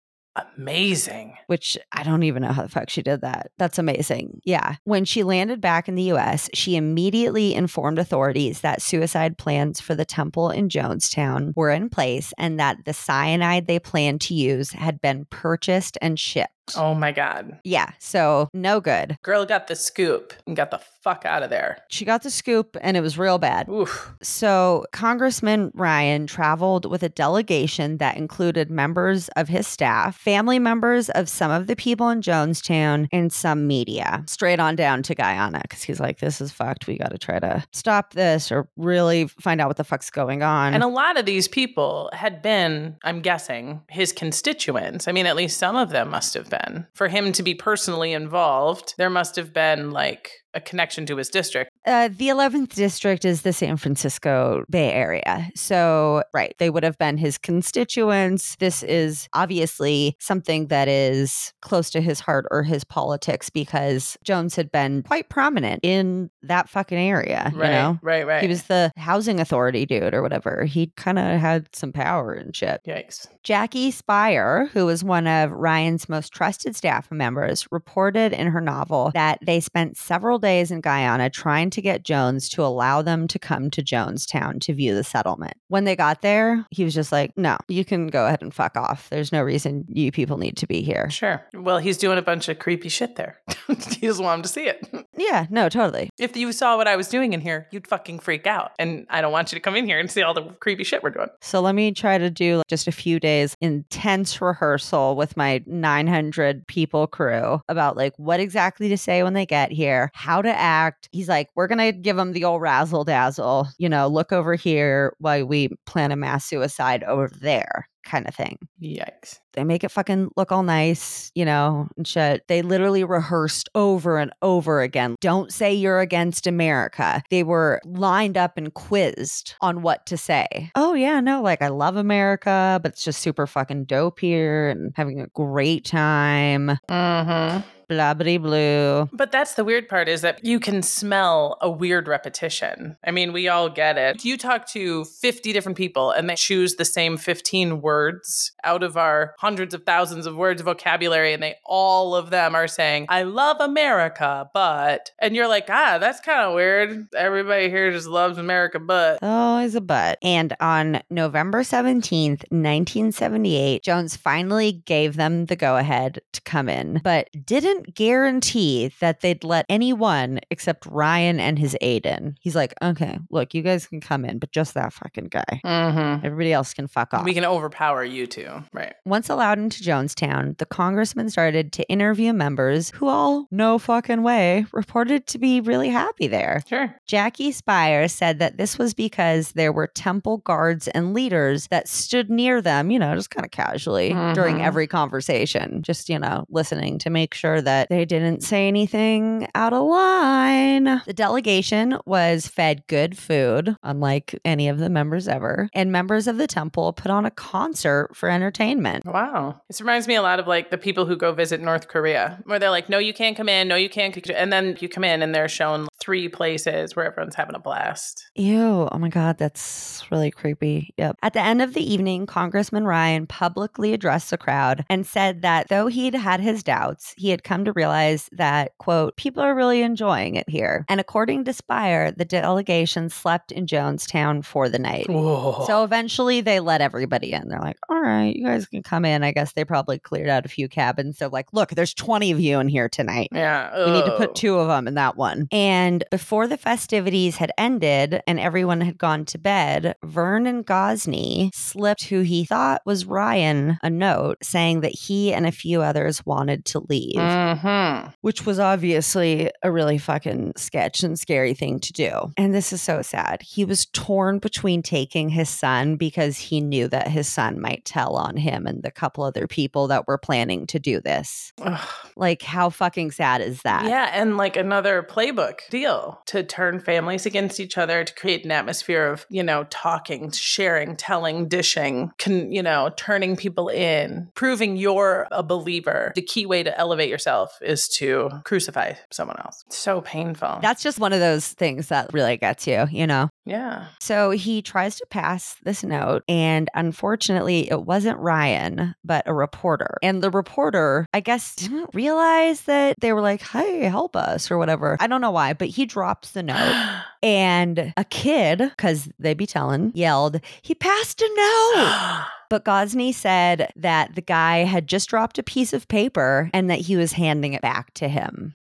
Amazing. which I don't even know how the fuck she did that. That's amazing. Yeah. When she landed back in the US, she immediately informed authorities that suicide plans for the temple in Jonestown were in place and that the cyanide they planned to use had been purchased and shipped. Oh my God. Yeah. So, no good. Girl got the scoop and got the fuck out of there. She got the scoop and it was real bad. Oof. So, Congressman Ryan traveled with a delegation that included members of his staff, family members of some of the people in Jonestown, and some media, straight on down to Guyana because he's like, this is fucked. We got to try to stop this or really find out what the fuck's going on. And a lot of these people had been, I'm guessing, his constituents. I mean, at least some of them must have been. For him to be personally involved, there must have been like a connection to his district. Uh, the 11th district is the San Francisco Bay Area. So, right, they would have been his constituents. This is obviously something that is close to his heart or his politics because Jones had been quite prominent in that fucking area. Right. You know, Right, right. he was the housing authority dude or whatever. He kind of had some power and shit. Yikes. Jackie Speier, who was one of Ryan's most trusted staff members, reported in her novel that they spent several days in Guyana trying to get Jones to allow them to come to Jonestown to view the settlement. When they got there, he was just like, no, you can go ahead and fuck off. There's no reason you people need to be here. Sure. Well, he's doing a bunch of creepy shit there. <laughs> he doesn't want him to see it. <laughs> Yeah, no, totally. If you saw what I was doing in here, you'd fucking freak out. And I don't want you to come in here and see all the creepy shit we're doing. So let me try to do just a few days intense rehearsal with my 900 people crew about like what exactly to say when they get here, how to act. He's like, we're going to give them the old razzle dazzle, you know, look over here while we plan a mass suicide over there kind of thing. Yikes. They make it fucking look all nice, you know, and shit. They literally rehearsed over and over again. Don't say you're against America. They were lined up and quizzed on what to say. Oh, yeah, no, like I love America, but it's just super fucking dope here and having a great time. Mm-hmm. Blah, blah, blue. But that's the weird part is that you can smell a weird repetition. I mean, we all get it. You talk to 50 different people and they choose the same 15 words out of our hundreds of thousands of words of vocabulary, and they all of them are saying, I love America, but. And you're like, ah, that's kind of weird. Everybody here just loves America, but. Always a but. And on November 17th, 1978, Jones finally gave them the go ahead to come in, but didn't guarantee that they'd let anyone except Ryan and his aide in. He's like, okay, look, you guys can come in, but just that fucking guy. Mm-hmm. Everybody else can fuck off. We can overpower you two. Right. Once allowed into Jonestown, the congressman started to interview members who all, no fucking way, reported to be really happy there. Sure. Jackie Speier said that this was because there were temple guards and leaders that stood near them, you know, just kind of casually during Mhm. every conversation, just, you know, listening to make sure that they didn't say anything out of line. The delegation was fed good food, unlike any of the members ever, and members of the temple put on a concert for entertainment. Wow. This reminds me a lot of like the people who go visit North Korea, where they're like, no, you can't come in, no, you can't. And then you come in and they're shown three places where everyone's having a blast. Ew. Oh my God. That's really creepy. Yep. At the end of the evening, Congressman Ryan publicly addressed the crowd and said that though he'd had his doubts, he had come to realize that, quote, people are really enjoying it here. And according to Speier, the delegation slept in Jonestown for the night. Whoa. So eventually they let everybody in. They're like, all right, you guys can come in. I guess they probably cleared out a few cabins. So, like, look, there's 20 of you in here tonight. yeah. We need to put oh. two of them in that one. And before the festivities had ended and everyone had gone to bed, Vernon Gosney slipped who he thought was Ryan a note saying that he and a few others wanted to leave, Mhm. which was obviously a really fucking sketch and scary thing to do. And this is so sad. He was torn between taking his son because he knew that his son might tell on him and the couple other people that were planning to do this. Ugh. Like, how fucking sad is that? Yeah, and like another playbook deal to turn families against each other to create an atmosphere of, you know, talking, sharing, telling, dishing, con, you know, turning people in, proving you're a believer. The key way to elevate yourself is to crucify someone else. So painful. That's just one of those things that really gets you, you know? yeah. So he tries to pass this note, and unfortunately, it wasn't Ryan, but a reporter. And the reporter, I guess, didn't realize that they were like, hey, help us or whatever. I don't know why, but he drops the note. <gasps> And a kid, because they be telling, yelled, he passed a note. <gasps> But Gosney said that the guy had just dropped a piece of paper and that he was handing it back to him.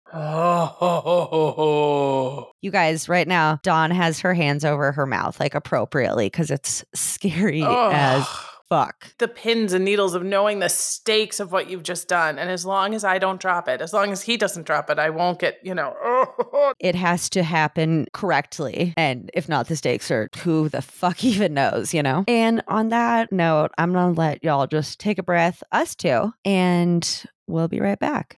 oh. <laughs> You guys, right now, Dawn has her hands over her mouth, like appropriately, because it's scary as fuck. the pins and needles of knowing the stakes of what you've just done. And as long as I don't drop it, as long as he doesn't drop it, I won't get, you know, oh, <laughs> It has to happen correctly. And if not, the stakes are who the fuck <laughs> even knows, you know? And on that note, I'm going to let y'all just take a breath, us two, and we'll be right back.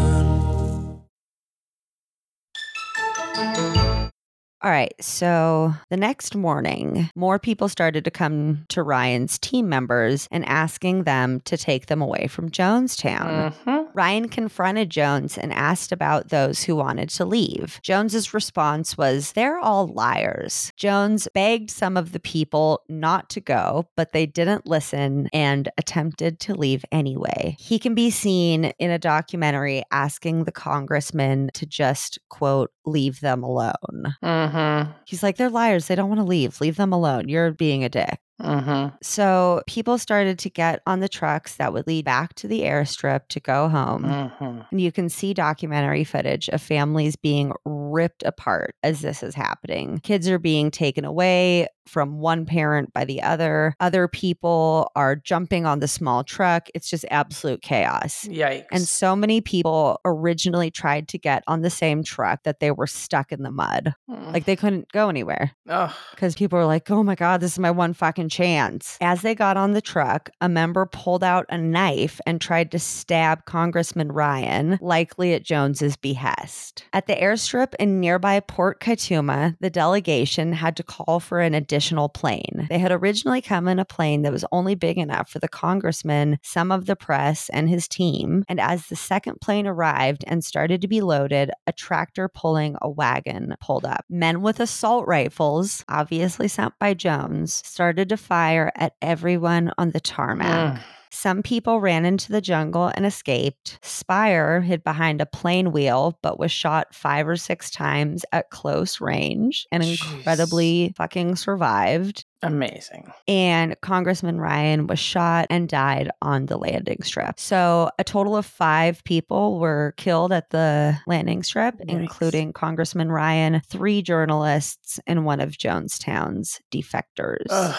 All right. So the next morning, more people started to come to Ryan's team members and asking them to take them away from Jonestown. Mhm. Ryan confronted Jones and asked about those who wanted to leave. Jones's response was, They're all liars. Jones begged some of the people not to go, but they didn't listen and attempted to leave anyway. He can be seen in a documentary asking the congressman to just, quote, leave them alone. Mhm. He's like, They're liars. They don't want to leave. Leave them alone. You're being a dick. Mhm. So people started to get on the trucks that would lead back to the airstrip to go home. Mhm. And you can see documentary footage of families being ripped apart as this is happening. Kids are being taken away from one parent by the other. Other people are jumping on the small truck. It's just absolute chaos. Yikes. And so many people originally tried to get on the same truck that they were stuck in the mud. Mm. Like they couldn't go anywhere because people were like, oh my God, this is my one fucking chance. As they got on the truck, a member pulled out a knife and tried to stab Congressman Ryan, likely at Jones's behest. At the airstrip in nearby Port Kaituma, the delegation had to call for an additional plane. They had originally come in a plane that was only big enough for the congressman, some of the press, and his team. And as the second plane arrived and started to be loaded, a tractor pulling a wagon pulled up. Men with assault rifles, obviously sent by Jones, started to fire at everyone on the tarmac. Mm. Some people ran into the jungle and escaped. Speier hid behind a plane wheel, but was shot five or six times at close range and Jeez. incredibly fucking survived. Amazing. And Congressman Ryan was shot and died on the landing strip. So, a total of five people were killed at the landing strip, Yikes. including Congressman Ryan, three journalists, and one of Jonestown's defectors. Ugh.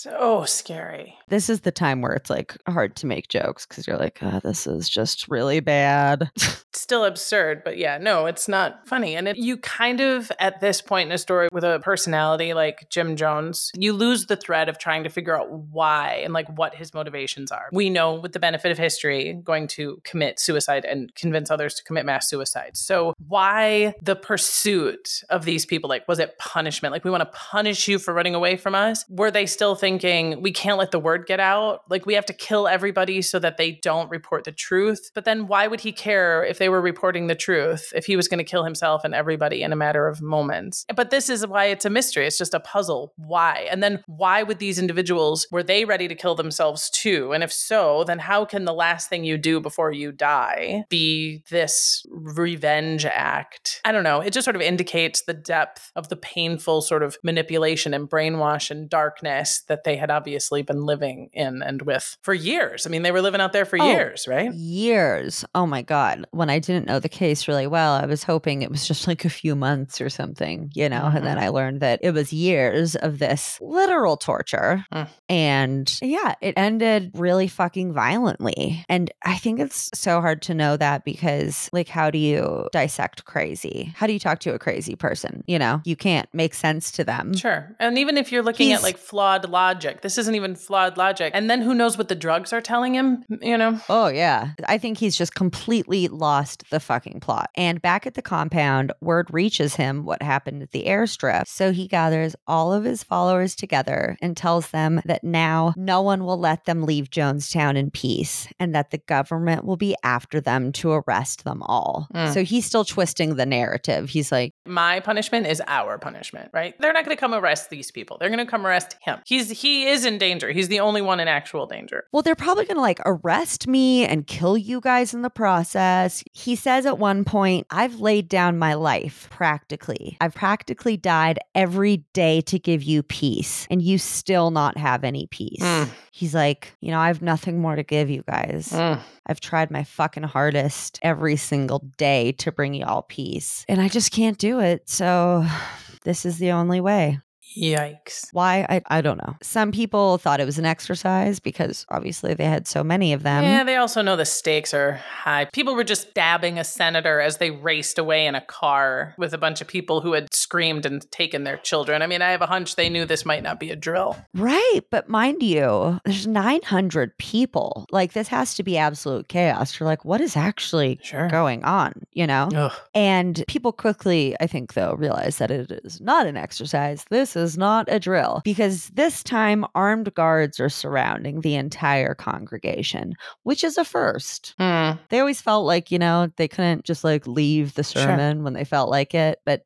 So scary. This is the time where it's like hard to make jokes because you're like, oh, this is just really bad. <laughs> Still absurd, but yeah, no, it's not funny. And it, you kind of, at this point in a story with a personality like Jim Jones, you lose the thread of trying to figure out why and like what his motivations are. We know, with the benefit of history, going to commit suicide and convince others to commit mass suicide. So, why the pursuit of these people? Like, was it punishment? Like, we want to punish you for running away from us? Were they still thinking we can't let the word get out? Like, we have to kill everybody so that they don't report the truth? But then, why would he care if they were reporting the truth if he was going to kill himself and everybody in a matter of moments? But this is why it's a mystery. It's just a puzzle. Why? And then, why would these individuals, were they ready to kill themselves too? And if so, then how can the last thing you do before you die be this revenge act? I don't know. It just sort of indicates the depth of the painful sort of manipulation and brainwash and darkness that they had obviously been living in and with for years. I mean, they were living out there for Oh, years, right? Years. Oh my God. When I didn't know the case really well, I was hoping it was just like a few months or something, you know? And then I learned that it was years of this literal torture. Mm. And yeah, it ended really fucking violently. And I think it's so hard to know that because, like, how do you dissect crazy? How do you talk to a crazy person? You know, you can't make sense to them. Sure. And even if you're looking He's- at like flawed logic, this isn't even flawed logic. And then who knows what the drugs are telling him, you know? Oh, yeah. I think he's just completely lost the fucking plot. And back at the compound, word reaches him what happened at the airstrip. So he gathers all of his followers together and tells them that now no one will let them leave Jonestown in peace and that the government will be after them to arrest them all. Mm. So he's still twisting the narrative. He's like, My punishment is our punishment, right? They're not going to come arrest these people. They're going to come arrest him. He's he is in danger. He's the only one in actual danger. Well, they're probably going to like arrest me and kill you guys in the process. He says at one point, I've laid down my life practically. I've practically died every day to give you peace, and you still not have any peace. Mm. He's like, you know, I have nothing more to give you guys. Mm. I've tried my fucking hardest every single day to bring you all peace, and I just can't do it. So <sighs> this is the only way. Yikes. Why? I, I don't know. Some people thought it was an exercise because obviously they had so many of them. Yeah, they also know the stakes are high. People were just dabbing a senator as they raced away in a car with a bunch of people who had screamed and taken their children. I mean, I have a hunch they knew this might not be a drill. Right. But mind you, there's 900 people. Like, this has to be absolute chaos. You're like, what is actually Sure. going on? You know? Ugh. And people quickly, I think, though, realize that it is not an exercise. This is not a drill because this time armed guards are surrounding the entire congregation, which is a first. Hmm. They always felt like, you know, they couldn't just like leave the Sure. sermon when they felt like it. But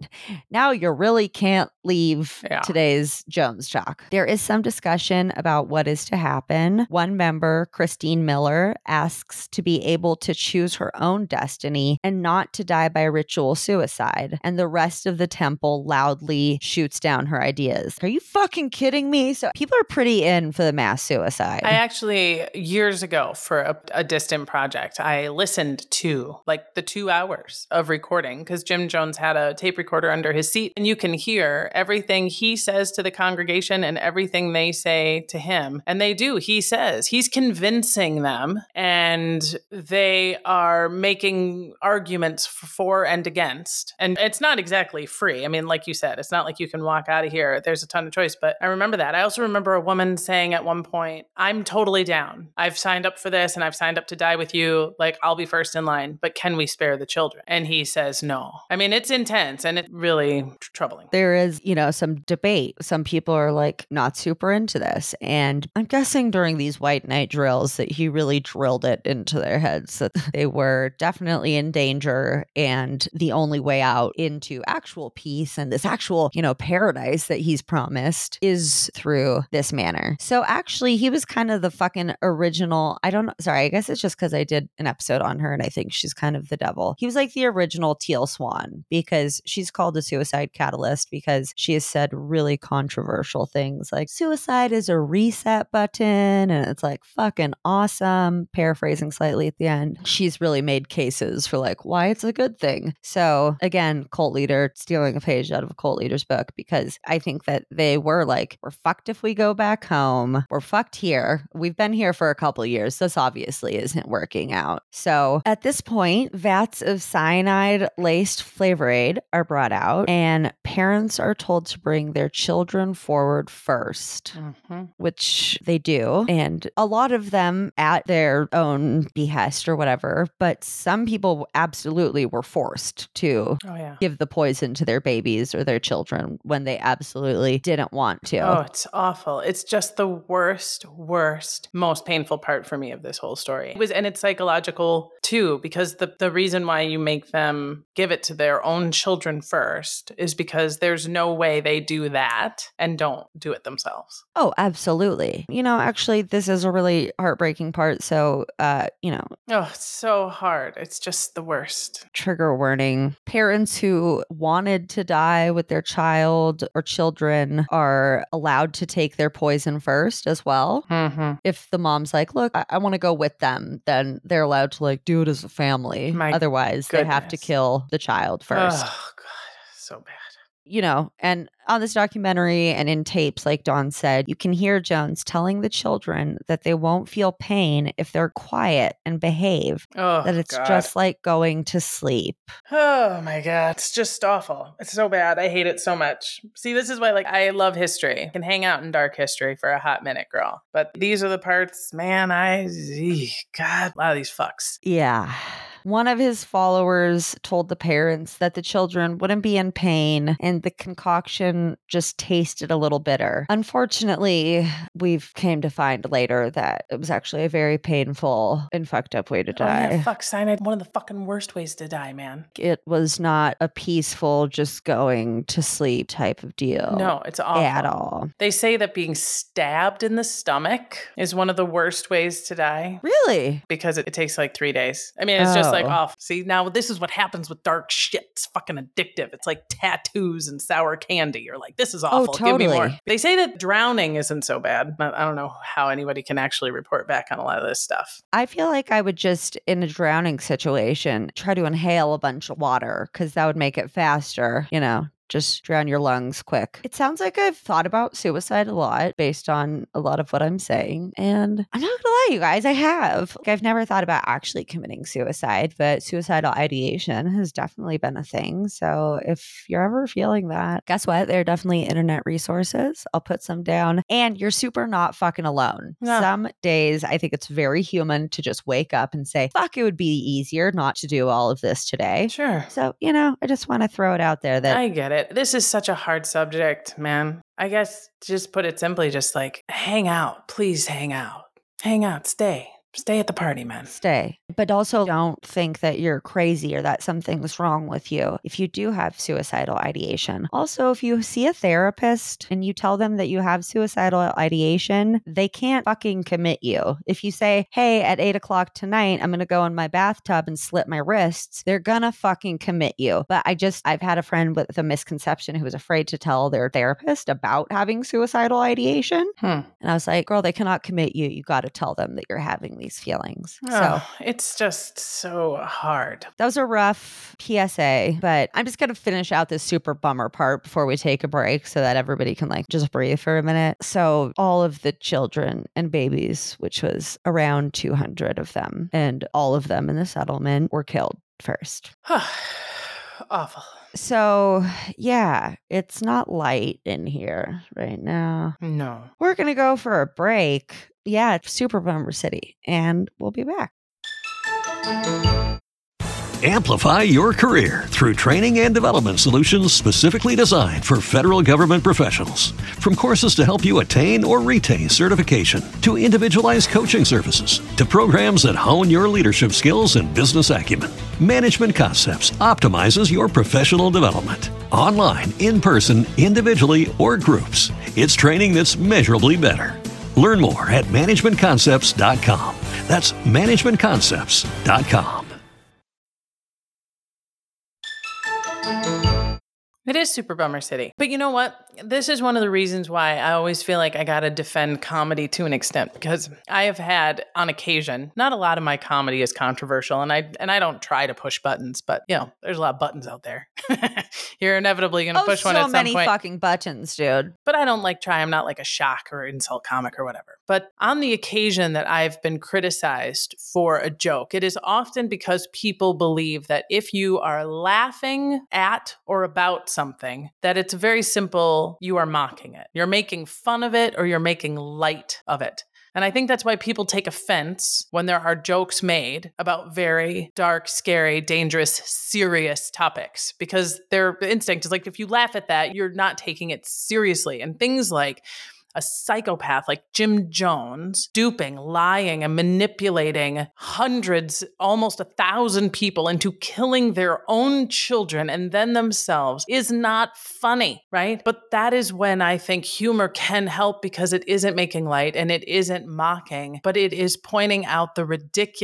now you really can't leave Yeah. today's Jones Talk. There is some discussion about what is to happen. One member, Christine Miller, asks to be able to choose her own destiny and not to die by ritual suicide. And the rest of the temple loudly shoots down her ideas. Are you fucking kidding me? So people are pretty in for the mass suicide. I actually, years ago, for a, a distant project, I listened to like the two hours of recording because Jim Jones had a tape recorder under his seat, and you can hear everything he says to the congregation and everything they say to him. And they do. He says he's convincing them, and they are making arguments for and against. And it's not exactly free. I mean, like you said, it's not like you can walk out of here. There's a ton of choice. But I remember that. I also remember a woman saying at one point, I'm totally down. I've signed up for this and I've signed up to die with you. Like, I'll be first in line, but can we spare the children? And he says no. I mean, it's intense and it's really tr- troubling. there is, you know, some debate. Some people are like not super into this. And I'm guessing during these white night drills that he really drilled it into their heads that <laughs> they were definitely in danger and the only way out into actual peace and this actual, you know, paradise that he's promised is through this manner. So actually, he was kind of the fucking original. I don't know. Sorry, I guess it's just because I did an episode on her and I think she's kind of the devil. He was like the original Teal Swan because she's called a suicide catalyst because she has said really controversial things like suicide is a reset button and it's like fucking awesome. Paraphrasing slightly at the end. She's really made cases for like why it's a good thing. So again, cult leader stealing a page out of a cult leader's book because I think that they were like, we're fucked if we go back home. We're fucked here. We've been here for a couple years. This obviously isn't working out. So at this point, vats of cyanide laced flavor aid are brought out, and parents are told to bring their children forward first Mhm. which they do, and a lot of them at their own behest or whatever. But some people absolutely were forced to Oh, yeah. give the poison to their babies or their children when they absolutely didn't want to. Oh, it's awful. It's just the worst, worst, most painful part for me of this whole story. It was and it's psychological too, because the, the reason why you make them give it to their own children first is because there's no way they do that and don't do it themselves. Oh, absolutely. You know, actually, this is a really heartbreaking part. So, uh, you know, Oh, it's so hard. It's just the worst. trigger warning parents who wanted to die with their child or children are allowed to take their poison first as well. Mm-hmm. if the mom's like, look, I, I want to go with them, then they're allowed to like do it as a family. My Otherwise, they have to kill the child first. Oh, God. So bad. You know, and on this documentary and in tapes, like Dawn said, you can hear Jones telling the children that they won't feel pain if they're quiet and behave, Oh, that it's God. just like going to sleep. Oh my god, it's just awful. It's so bad. I hate it so much. See, this is why like I love history. I can hang out in dark history for a hot minute, girl. But these are the parts, man, I god, a lot of these fucks. Yeah. One of his followers told the parents that the children wouldn't be in pain and the concoction just tasted a little bitter. Unfortunately, we've came to find later that it was actually a very painful and fucked up way to Oh, die. yeah, fuck cyanide. One of the fucking worst ways to die, man. it was not a peaceful just going to sleep type of deal. No, it's awful. At all. They say that being stabbed in the stomach is one of the worst ways to die. Really? because it, it takes like three days. I mean, it's just like, Oh. oh, see, now this is what happens with dark shit. It's fucking addictive. It's like tattoos and sour candy. You're like, this is Oh, awful. Give me more. They say that drowning isn't so bad. but I don't know how anybody can actually report back on a lot of this stuff. I feel like I would just, in a drowning situation, try to inhale a bunch of water because that would make it faster, you know, just drown your lungs quick. It sounds like I've thought about suicide a lot based on a lot of what I'm saying. And I'm not gonna lie, you guys, I have. Like, I've never thought about actually committing suicide, but suicidal ideation has definitely been a thing. So if you're ever feeling that, guess what? There are definitely internet resources. I'll put some down. And you're super not fucking alone. No. Some days I think it's very human to just wake up and say, fuck, it would be easier not to do all of this today. Sure. So, you know, I just want to throw it out there that I get it. This is such a hard subject, man. I guess just put it simply, just like hang out. Please hang out. Hang out. Stay. Stay at the party, man. stay. But also don't think that you're crazy or that something's wrong with you if you do have suicidal ideation. Also, if you see a therapist and you tell them that you have suicidal ideation, they can't fucking commit you. If you say, hey, at eight o'clock tonight, I'm going to go in my bathtub and slit my wrists, they're going to fucking commit you. But I just, I've had a friend with a misconception who was afraid to tell their therapist about having suicidal ideation. Hmm. And I was like, girl, they cannot commit you. You got to tell them that you're having these feelings. So Oh, it's just so hard. that was a rough PSA, but I'm just going to finish out this super bummer part before we take a break so that everybody can like just breathe for a minute. So, all of the children and babies, which was around 200 of them, and all of them in the settlement were killed first. <sighs> Awful. So, yeah, it's not light in here right now. No. We're going to go for a break. Yeah, Super Bummer City, and we'll be back. Amplify your career through training and development solutions specifically designed for federal government professionals. From courses to help you attain or retain certification, to individualized coaching services, to programs that hone your leadership skills and business acumen, Management Concepts optimizes your professional development. Online, in person, individually, or groups, it's training that's measurably better. Learn more at managementconcepts.com. That's managementconcepts.com. It is Super Bummer City. But you know what? This is one of the reasons why I always feel like I got to defend comedy to an extent because I have had on occasion, not a lot of my comedy is controversial and I and I don't try to push buttons, but you know, there's a lot of buttons out there. <laughs> You're inevitably going to Oh, push so one at some many fucking buttons, dude. but I don't like try. I'm not like a shock or insult comic or whatever. But on the occasion that I've been criticized for a joke, it is often because people believe that if you are laughing at or about something, that it's very simple, you are mocking it. You're making fun of it or you're making light of it. And I think that's why people take offense when there are jokes made about very dark, scary, dangerous, serious topics because their instinct is like if you laugh at that, you're not taking it seriously. And things like a psychopath like Jim Jones duping, lying, and manipulating hundreds, almost a thousand people into killing their own children and then themselves is not funny, right? But that is when I think humor can help because it isn't making light and it isn't mocking, but it is pointing out the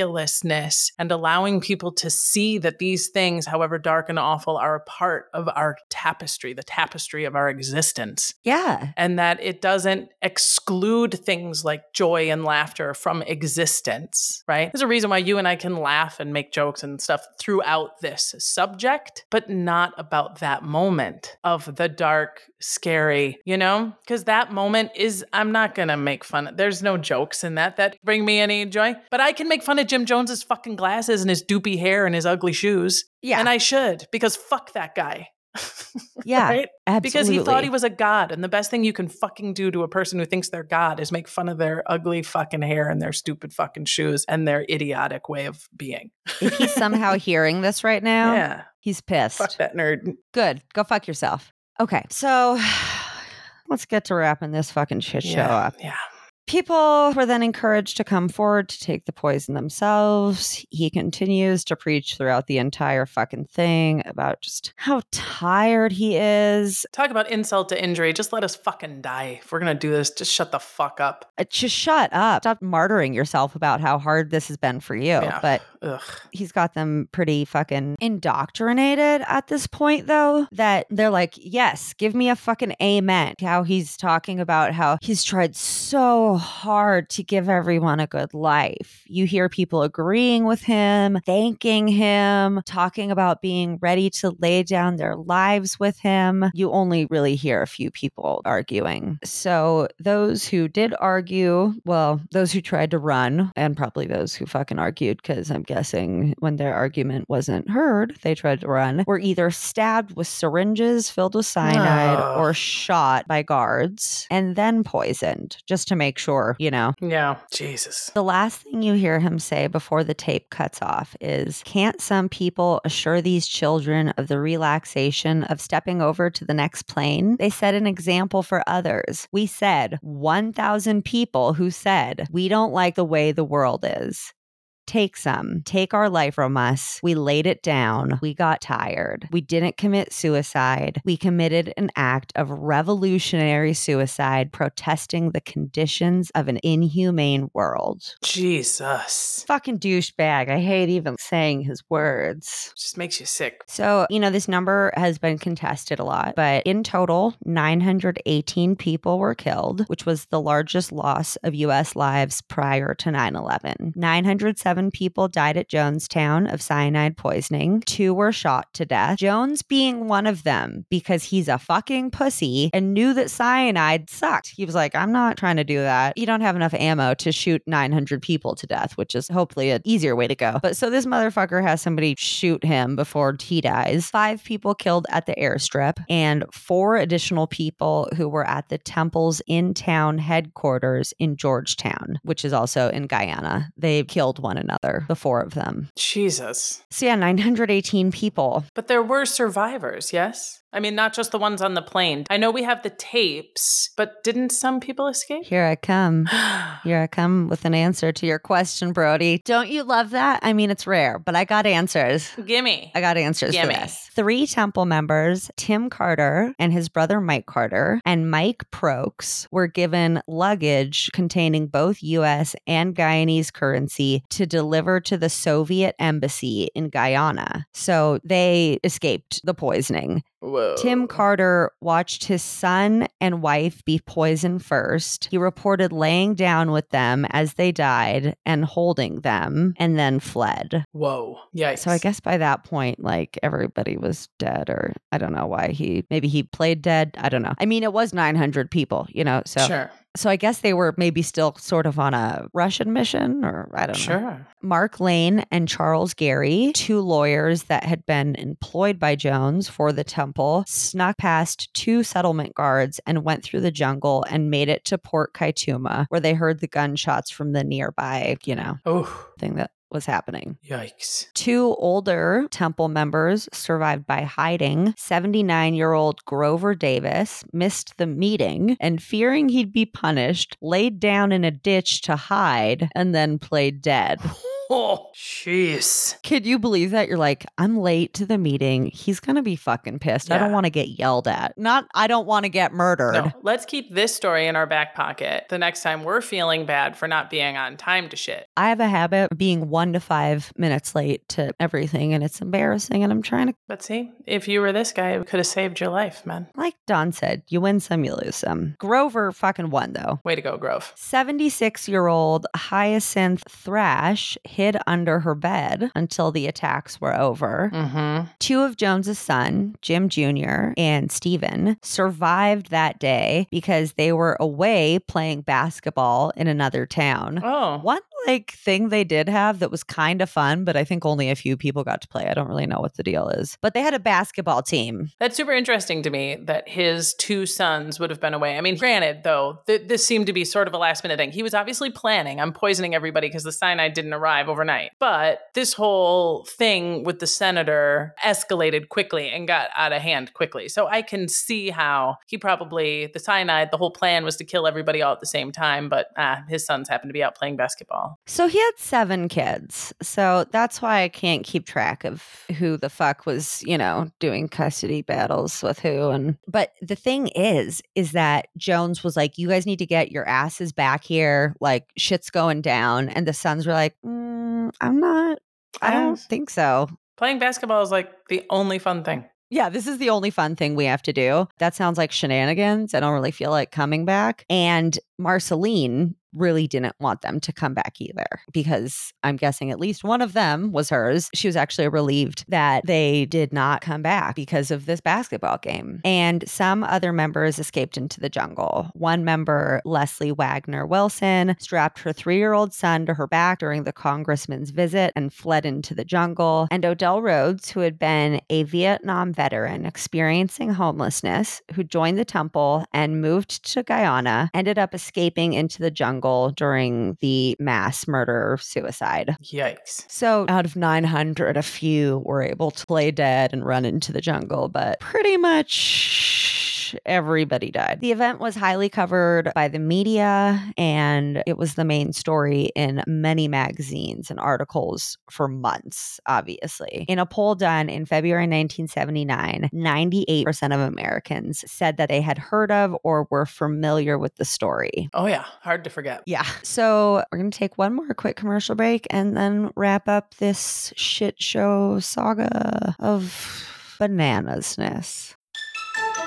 ridiculousness and allowing people to see that these things, however dark and awful, are a part of our tapestry, the tapestry of our existence Yeah. and that it doesn't exclude things like joy and laughter from existence, right? There's a reason why you and I can laugh and make jokes and stuff throughout this subject, but not about that moment of the dark, scary, you know? Because that moment is, I'm not gonna make fun. Of, there's no jokes in that that bring me any joy, but I can make fun of Jim Jones's fucking glasses and his doopy hair and his ugly shoes. Yeah. And I should, because fuck that guy. <laughs> Yeah. right? Absolutely. Because he thought he was a god, and the best thing you can fucking do to a person who thinks they're god is make fun of their ugly fucking hair and their stupid fucking shoes and their idiotic way of being. if he's somehow <laughs> hearing this right now, Yeah, he's pissed. fuck that nerd. Good. Go fuck yourself. Okay. So <sighs> let's get to wrapping this fucking shit show Yeah, up. yeah. People were then encouraged to come forward to take the poison themselves. He continues to preach throughout the entire fucking thing about just how tired he is. Talk about insult to injury. Just let us fucking die. If we're gonna do this, just shut the fuck up. Uh, Just shut up. Stop martyring yourself about how hard this has been for you. Yeah. But Ugh. He's got them pretty fucking indoctrinated at this point, though, that they're like, yes, give me a fucking amen. How he's talking about how he's tried so hard to give everyone a good life. You hear people agreeing with him, thanking him, talking about being ready to lay down their lives with him. You only really hear a few people arguing. So, those who did argue, well, those who tried to run, and probably those who fucking argued, because I'm guessing when their argument wasn't heard, they tried to run, were either stabbed with syringes filled with cyanide or shot by guards and then poisoned, just to make sure, you know. Yeah. Jesus. The last thing you hear him say before the tape cuts off is Can't some people assure these children of the relaxation of stepping over to the next plane? They set an example for others. We said 1,000 people who said, We don't like the way the world is. Take some. Take our life from us. We laid it down. We got tired. We didn't commit suicide. We committed an act of revolutionary suicide, protesting the conditions of an inhumane world. Jesus. Fucking douchebag. I hate even saying his words. Just makes you sick. So, you know, this number has been contested a lot, but in total, 918 people were killed, which was the largest loss of U.S. lives prior to 9 11. 907 people died at Jonestown of cyanide poisoning. Two were shot to death. Jones being one of them because he's a fucking pussy and knew that cyanide sucked. He was like, I'm not trying to do that. You don't have enough ammo to shoot 900 people to death, which is hopefully an easier way to go. But so this motherfucker has somebody shoot him before he dies. Five people killed at the airstrip and four additional people who were at the temple's in town headquarters in Georgetown, which is also in Guyana. They killed one another, the four of them. Jesus. So, yeah, 918 people. But there were survivors, yes? I mean, not just the ones on the plane. I know we have the tapes, but didn't some people escape? Here I come. <gasps> Here I come with an answer to your question, Brodey. Don't you love that? I mean, it's rare, but I got answers. Gimme. I got answers Gimme. for this. Three temple members, Tim Carter and his brother Mike Carter, and Mike Prokes were given luggage containing both US and Guyanese currency to deliver to the Soviet embassy in Guyana. So they escaped the poisoning. Whoa. Tim Carter watched his son and wife be poisoned first. He reported laying down with them as they died and holding them and then fled. Whoa. Yikes. So I guess by that point, like everybody was dead, or I don't know why he maybe he played dead. I don't know. I mean, it was 900 people, you know. So Sure. So I guess they were maybe still sort of on a Russian mission, or I don't know. Sure. Mark Lane and Charles Garry, two lawyers that had been employed by Jones for the temple, snuck past two settlement guards and went through the jungle and made it to Port Kaituma, where they heard the gunshots from the nearby, you know, Oh, thing that was happening. yikes. Two older temple members survived by hiding. 79 year old Grover Davis missed the meeting and, fearing he'd be punished, laid down in a ditch to hide and then played dead. <laughs> Oh, <laughs> jeez. Could you believe that? You're like, I'm late to the meeting. He's going to be fucking pissed. I don't want to get yelled at. Not, I don't want to get murdered. No, let's keep this story in our back pocket the next time we're feeling bad for not being on time to shit. I have a habit of being one to five minutes late to everything, and it's embarrassing. And I'm trying to, But see, if you were this guy, it could have saved your life, man. like Dawn said, you win some, you lose some. Grover fucking won, though. Way to go, Grove. 76 year old Hyacinth Thrash hid under her bed until the attacks were over. Mm-hmm. Two of Jones's son, Jim Jr. and Steven, survived that day because they were away playing basketball in another town. Oh, One like thing they did have that was kind of fun, but I think only a few people got to play. I don't really know what the deal is. But they had a basketball team. That's super interesting to me that his two sons would have been away. I mean, granted, though, th- this seemed to be sort of a last minute thing. He was obviously planning I'm poisoning everybody because the cyanide didn't arrive overnight. But this whole thing with the senator escalated quickly and got out of hand quickly. So I can see how he probably, the cyanide, the whole plan was to kill everybody all at the same time. But ah, his sons happened to be out playing basketball. So he had seven kids. So that's why I can't keep track of who the fuck was, you know, doing custody battles with who. And but the thing is, is that Jones was like, "You guys need to get your asses back here. Like shit's going down." And the sons were like, mm, Mm, "I'm not." I don't think so. Playing basketball is like the only fun thing. Yeah, this is the only fun thing we have to do. That sounds like shenanigans. I don't really feel like coming back. And Marceline really didn't want them to come back either because I'm guessing at least one of them was hers. She was actually relieved that they did not come back because of this basketball game. And some other members escaped into the jungle. One member, Leslie Wagner Wilson, strapped her three year old son to her back during the congressman's visit and fled into the jungle. And Odell Rhodes, who had been a Vietnam veteran experiencing homelessness, who joined the temple and moved to Guyana, ended up escaping into the jungle during the mass murder suicide. Yikes. So, out of 900, a few were able to lay dead and run into the jungle, but pretty much everybody died. The event was highly covered by the media, and it was the main story in many magazines and articles for months, obviously. In a poll done in February 1979, 98% of Americans said that they had heard of or were familiar with the story. Oh, yeah. Hard to forget. Yeah. So we're going to take one more quick commercial break and then wrap up this shit show saga of bananasness.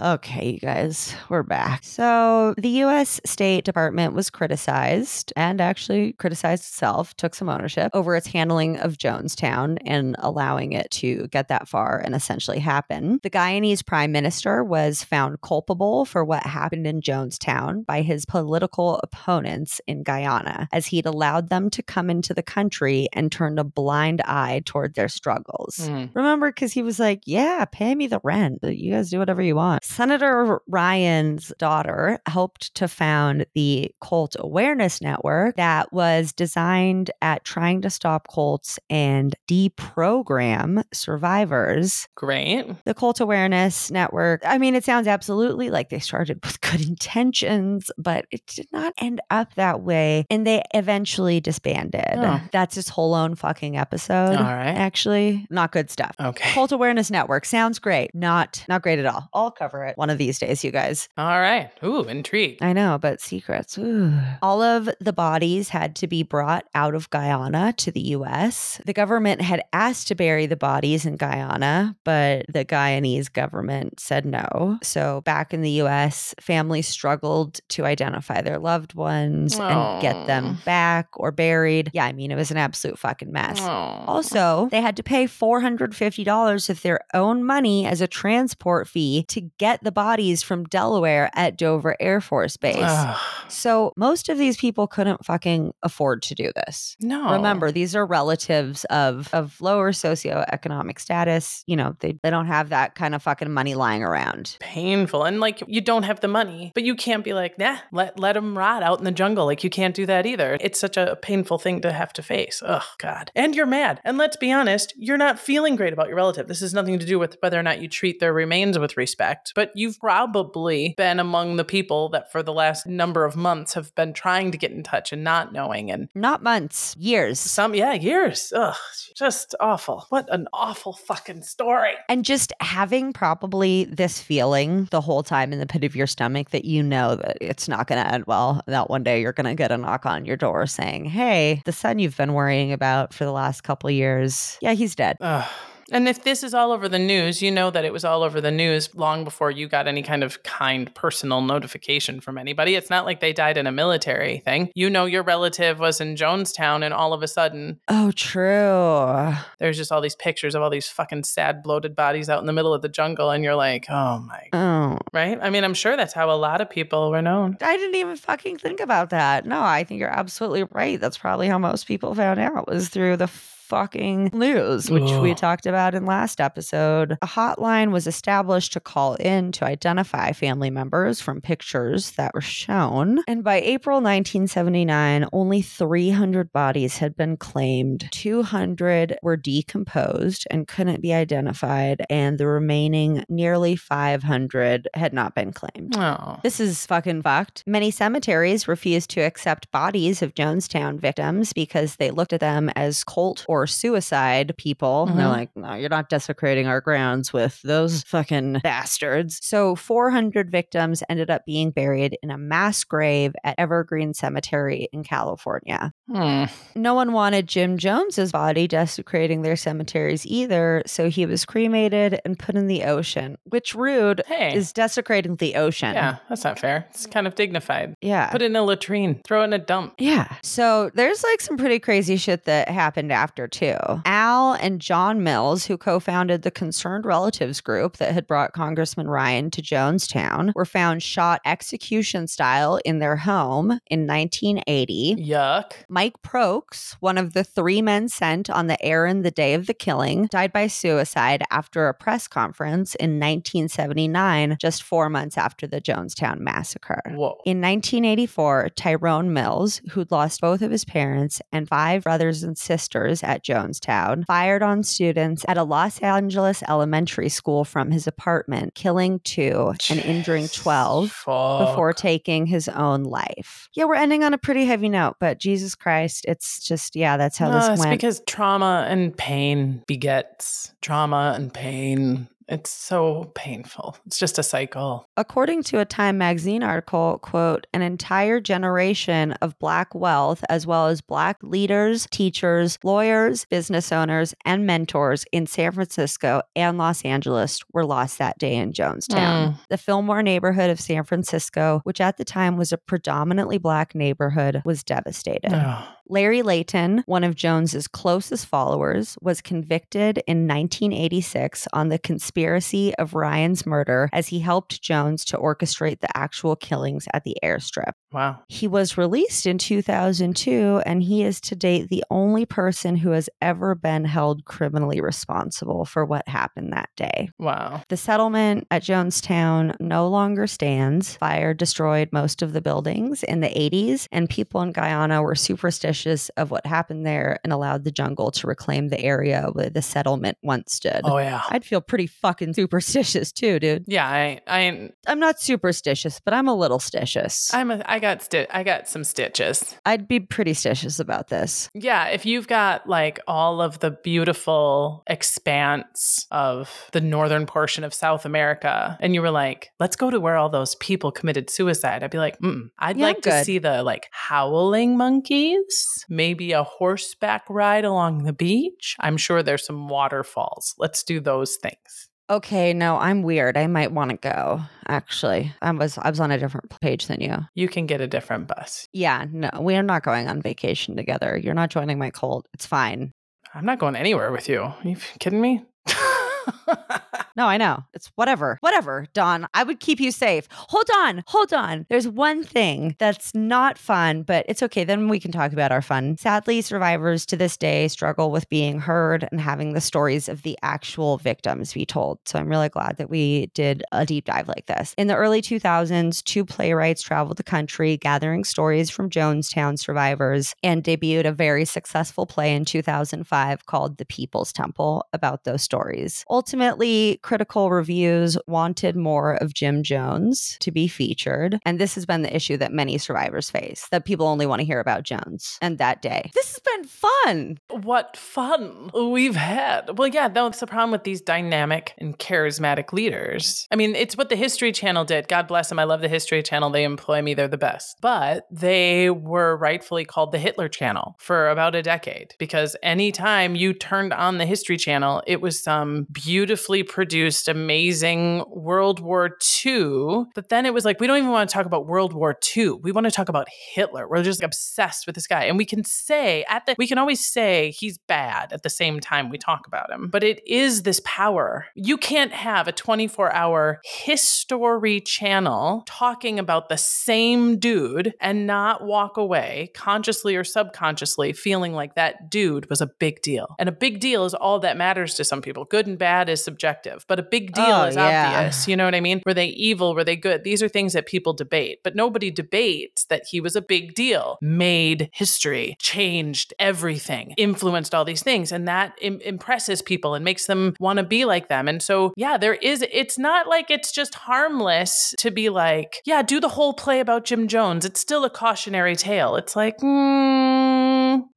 okay, you guys, we're back. So, the U.S. State Department was criticized and actually criticized itself, took some ownership over its handling of Jonestown and allowing it to get that far and essentially happen. The Guyanese prime minister was found culpable for what happened in Jonestown by his political opponents in Guyana, as he'd allowed them to come into the country and turned a blind eye toward their struggles. Mm. Remember, because he was like, Yeah, pay me the rent. You guys do whatever you want. Senator Ryan's daughter helped to found the Cult Awareness Network that was designed at trying to stop cults and deprogram survivors. Great. The Cult Awareness Network, I mean, it sounds absolutely like they started with <laughs> good intentions, but it did not end up that way. And they eventually disbanded. Oh. That's its whole own fucking episode. All right. Actually, not good stuff. Okay. Cult Awareness Network sounds great. Not not great at all. I'll cover it one of these days, you guys. All right. Ooh, intrigue. I know, but secrets. ooh. All of the bodies had to be brought out of Guyana to the US. The government had asked to bury the bodies in Guyana, but the Guyanese government said no. So back in the US, families struggled to identify their loved ones and get them back or buried. Yeah, I mean, it was an absolute fucking mess. Oh. Also, they had to pay $450 of their own money as a transport fee to get the bodies from Delaware at Dover Air Force Base. Ugh. So, most of these people couldn't fucking afford to do this. no. Remember, these are relatives of of lower socioeconomic status. You know, they, they don't have that kind of fucking money lying around. painful and like you don't have the money but you can't be like nah let let them rot out in the jungle like you can't do that either it's such a painful thing to have to face oh god and you're mad and let's be honest you're not feeling great about your relative this has nothing to do with whether or not you treat their remains with respect but you've probably been among the people that for the last number of months have been trying to get in touch and not knowing and Not months, years. some yeah years ugh just awful what an awful fucking story And just having probably this feeling the whole time in the pit of your stomach that you know that it's not going to end well, that one day you're going to get a knock on your door saying, Hey, the son you've been worrying about for the last couple years, yeah, he's dead. Ugh. And if this is all over the news, you know that it was all over the news long before you got any kind of kind personal notification from anybody. It's not like they died in a military thing. You know your relative was in Jonestown and all of a sudden Oh, true. there's just all these pictures of all these fucking sad bloated bodies out in the middle of the jungle and you're like, "Oh my." Oh, Right? I mean, I'm sure that's how a lot of people were known. I didn't even fucking think about that. No, I think you're absolutely right. That's probably how most people found out was through the fucking lose, which we talked about in last episode. A hotline was established to call in to identify family members from pictures that were shown. And by April 1979, only 300 bodies had been claimed. 200 were decomposed and couldn't be identified, and the remaining nearly 500 had not been claimed. Oh. This is fucking fucked. Many cemeteries refused to accept bodies of Jonestown victims because they looked at them as cult or suicide people. And they're like, no, you're not desecrating our grounds with those <laughs> fucking bastards. So 400 victims ended up being buried in a mass grave at Evergreen Cemetery in California. Hmm. No one wanted Jim Jones's body desecrating their cemeteries either, so he was cremated and put in the ocean, which rude Hey. is desecrating the ocean. yeah, that's not fair. It's kind of dignified. Yeah. Put in a latrine. Throw in a dump. Yeah. So there's like some pretty crazy shit that happened after too. Al and John Mills, who co-founded the Concerned Relatives group that had brought Congressman Ryan to Jonestown, were found shot execution style in their home in 1980. Yuck. Mike Prokes, one of the three men sent on the errand the day of the killing, died by suicide after a press conference in 1979, just four months after the Jonestown massacre. Whoa. In 1984, Tyrone Mills, who'd lost both of his parents and five brothers and sisters at Jonestown, fired on students at a Los Angeles elementary school from his apartment, killing two and injuring 12 Fuck. before taking his own life. Yeah, we're ending on a pretty heavy note, but Jesus Christ, it's just, yeah, that's how No, this went. because trauma and pain begets trauma and pain. It's so painful. It's just a cycle. According to a Time magazine article, quote, an entire generation of Black wealth, as well as Black leaders, teachers, lawyers, business owners, and mentors in San Francisco and Los Angeles were lost that day in Jonestown. Hmm. The Fillmore neighborhood of San Francisco, which at the time was a predominantly Black neighborhood, was devastated. Ugh. Larry Layton, one of Jones's closest followers, was convicted in 1986 on the conspiracy of Ryan's murder as he helped Jones to orchestrate the actual killings at the airstrip. Wow. He was released in 2002 and he is to date the only person who has ever been held criminally responsible for what happened that day. Wow. The settlement at Jonestown no longer stands. Fire destroyed most of the buildings in the 80s, and people in Guyana were superstitious of what happened there and allowed the jungle to reclaim the area where the settlement once stood. Oh yeah. I'd feel pretty fucking superstitious too, dude. Yeah, I I I'm not superstitious, but I'm a little stitious. I'm a, I got sti- I got some stitches. I'd be pretty stitious about this. Yeah, if you've got like all of the beautiful expanse of the northern portion of South America, and you were like, let's go to where all those people committed suicide, I'd be like, Mm-mm. I'd Yeah, like I'm to see the like howling monkeys, maybe a horseback ride along the beach. I'm sure there's some waterfalls. Let's do those things. Okay, no, I'm weird. I might want to go. Actually, I was I was on a different page than you. You can get a different bus. Yeah, no, we are not going on vacation together. You're not joining my cult. It's fine. I'm not going anywhere with you. Are you kidding me? <laughs> No, I know. It's whatever. Whatever, Dawn. I would keep you safe. Hold on. Hold on. There's one thing that's not fun, but it's okay. Then we can talk about our fun. Sadly, survivors to this day struggle with being heard and having the stories of the actual victims be told. So I'm really glad that we did a deep dive like this. In the early 2000s, two playwrights traveled the country gathering stories from Jonestown survivors and debuted a very successful play in 2005 called The People's Temple about those stories. Ultimately, critical reviews wanted more of Jim Jones to be featured. And this has been the issue that many survivors face that people only want to hear about Jones and that day. This has been fun. What fun we've had. Well, yeah, that's the problem with these dynamic and charismatic leaders. I mean, it's what the History Channel did. God bless them. I love the History Channel. They employ me. They're the best. But they were rightfully called the Hitler Channel for about a decade because anytime you turned on the History Channel, it was some beautifully produced, amazing World War II, but then it was like, we don't even want to talk about World War II. We want to talk about Hitler. We're just obsessed with this guy. And we can say at the, we can always say he's bad at the same time we talk about him, but it is this power. You can't have a 24 hour history channel talking about the same dude and not walk away consciously or subconsciously feeling like that dude was a big deal. And a big deal is all that matters to some people. Good and bad is subjective, but a big deal Oh, is yeah. obvious. You know what I mean? Were they evil? Were they good? These are things that people debate, but nobody debates that he was a big deal, made history, changed everything, influenced all these things. And that Im- impresses people and makes them want to be like them. And so, yeah, there is, it's not like it's just harmless to be like, yeah, do the whole play about Jim Jones. It's still a cautionary tale. It's like, mm,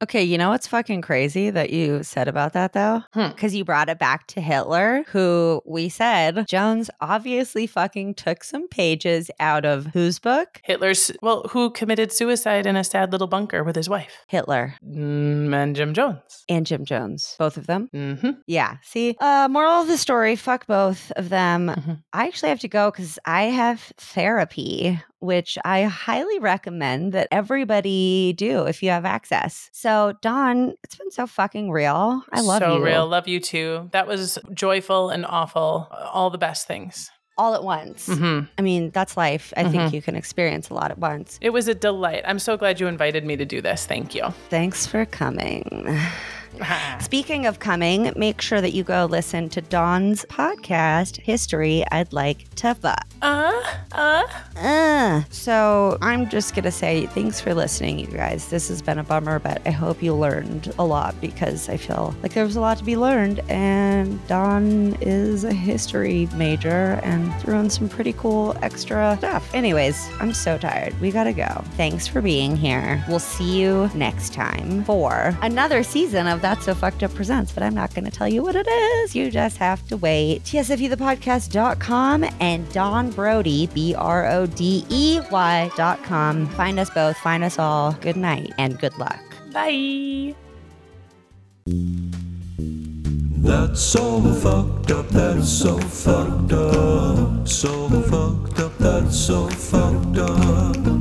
Okay, you know what's fucking crazy that you said about that though? Hmm. Because you brought it back to Hitler, who we said Jones obviously fucking took some pages out of whose book? Hitler's, well, who committed suicide in a sad little bunker with his wife? Hitler Mm, and Jim Jones. and Jim Jones, both of them. hmm Yeah. See, uh, moral of the story: fuck both of them. Mhm. I actually have to go because I have therapy, which I highly recommend that everybody do if you have access. So, Dawn, it's been so fucking real. I love so you. real. Love you too. That was joyful and awful. All the best things. all at once. hmm I mean, that's life. I think you can experience a lot at once. It was a delight. I'm so glad you invited me to do this. Thank you. Thanks for coming. <laughs> Speaking of coming, make sure that you go listen to Dawn's podcast, History I'd Like to Fuck. Uh, uh. Uh, so I'm just gonna say thanks for listening, you guys. This has been a bummer, but I hope you learned a lot because I feel like there was a lot to be learned. And Dawn is a history major and threw in some pretty cool extra stuff. Anyways, I'm so tired. We gotta go. Thanks for being here. We'll see you next time for another season of That's So Fucked Up Presents, but I'm not gonna tell you what it is. You just have to wait. TSFUthepodcast.com and Dawn Brodey, B R O D E Y.com. Find us both, find us all. Good night and good luck. Bye. That's so fucked up, that's so fucked up. So fucked up, that's so fucked up.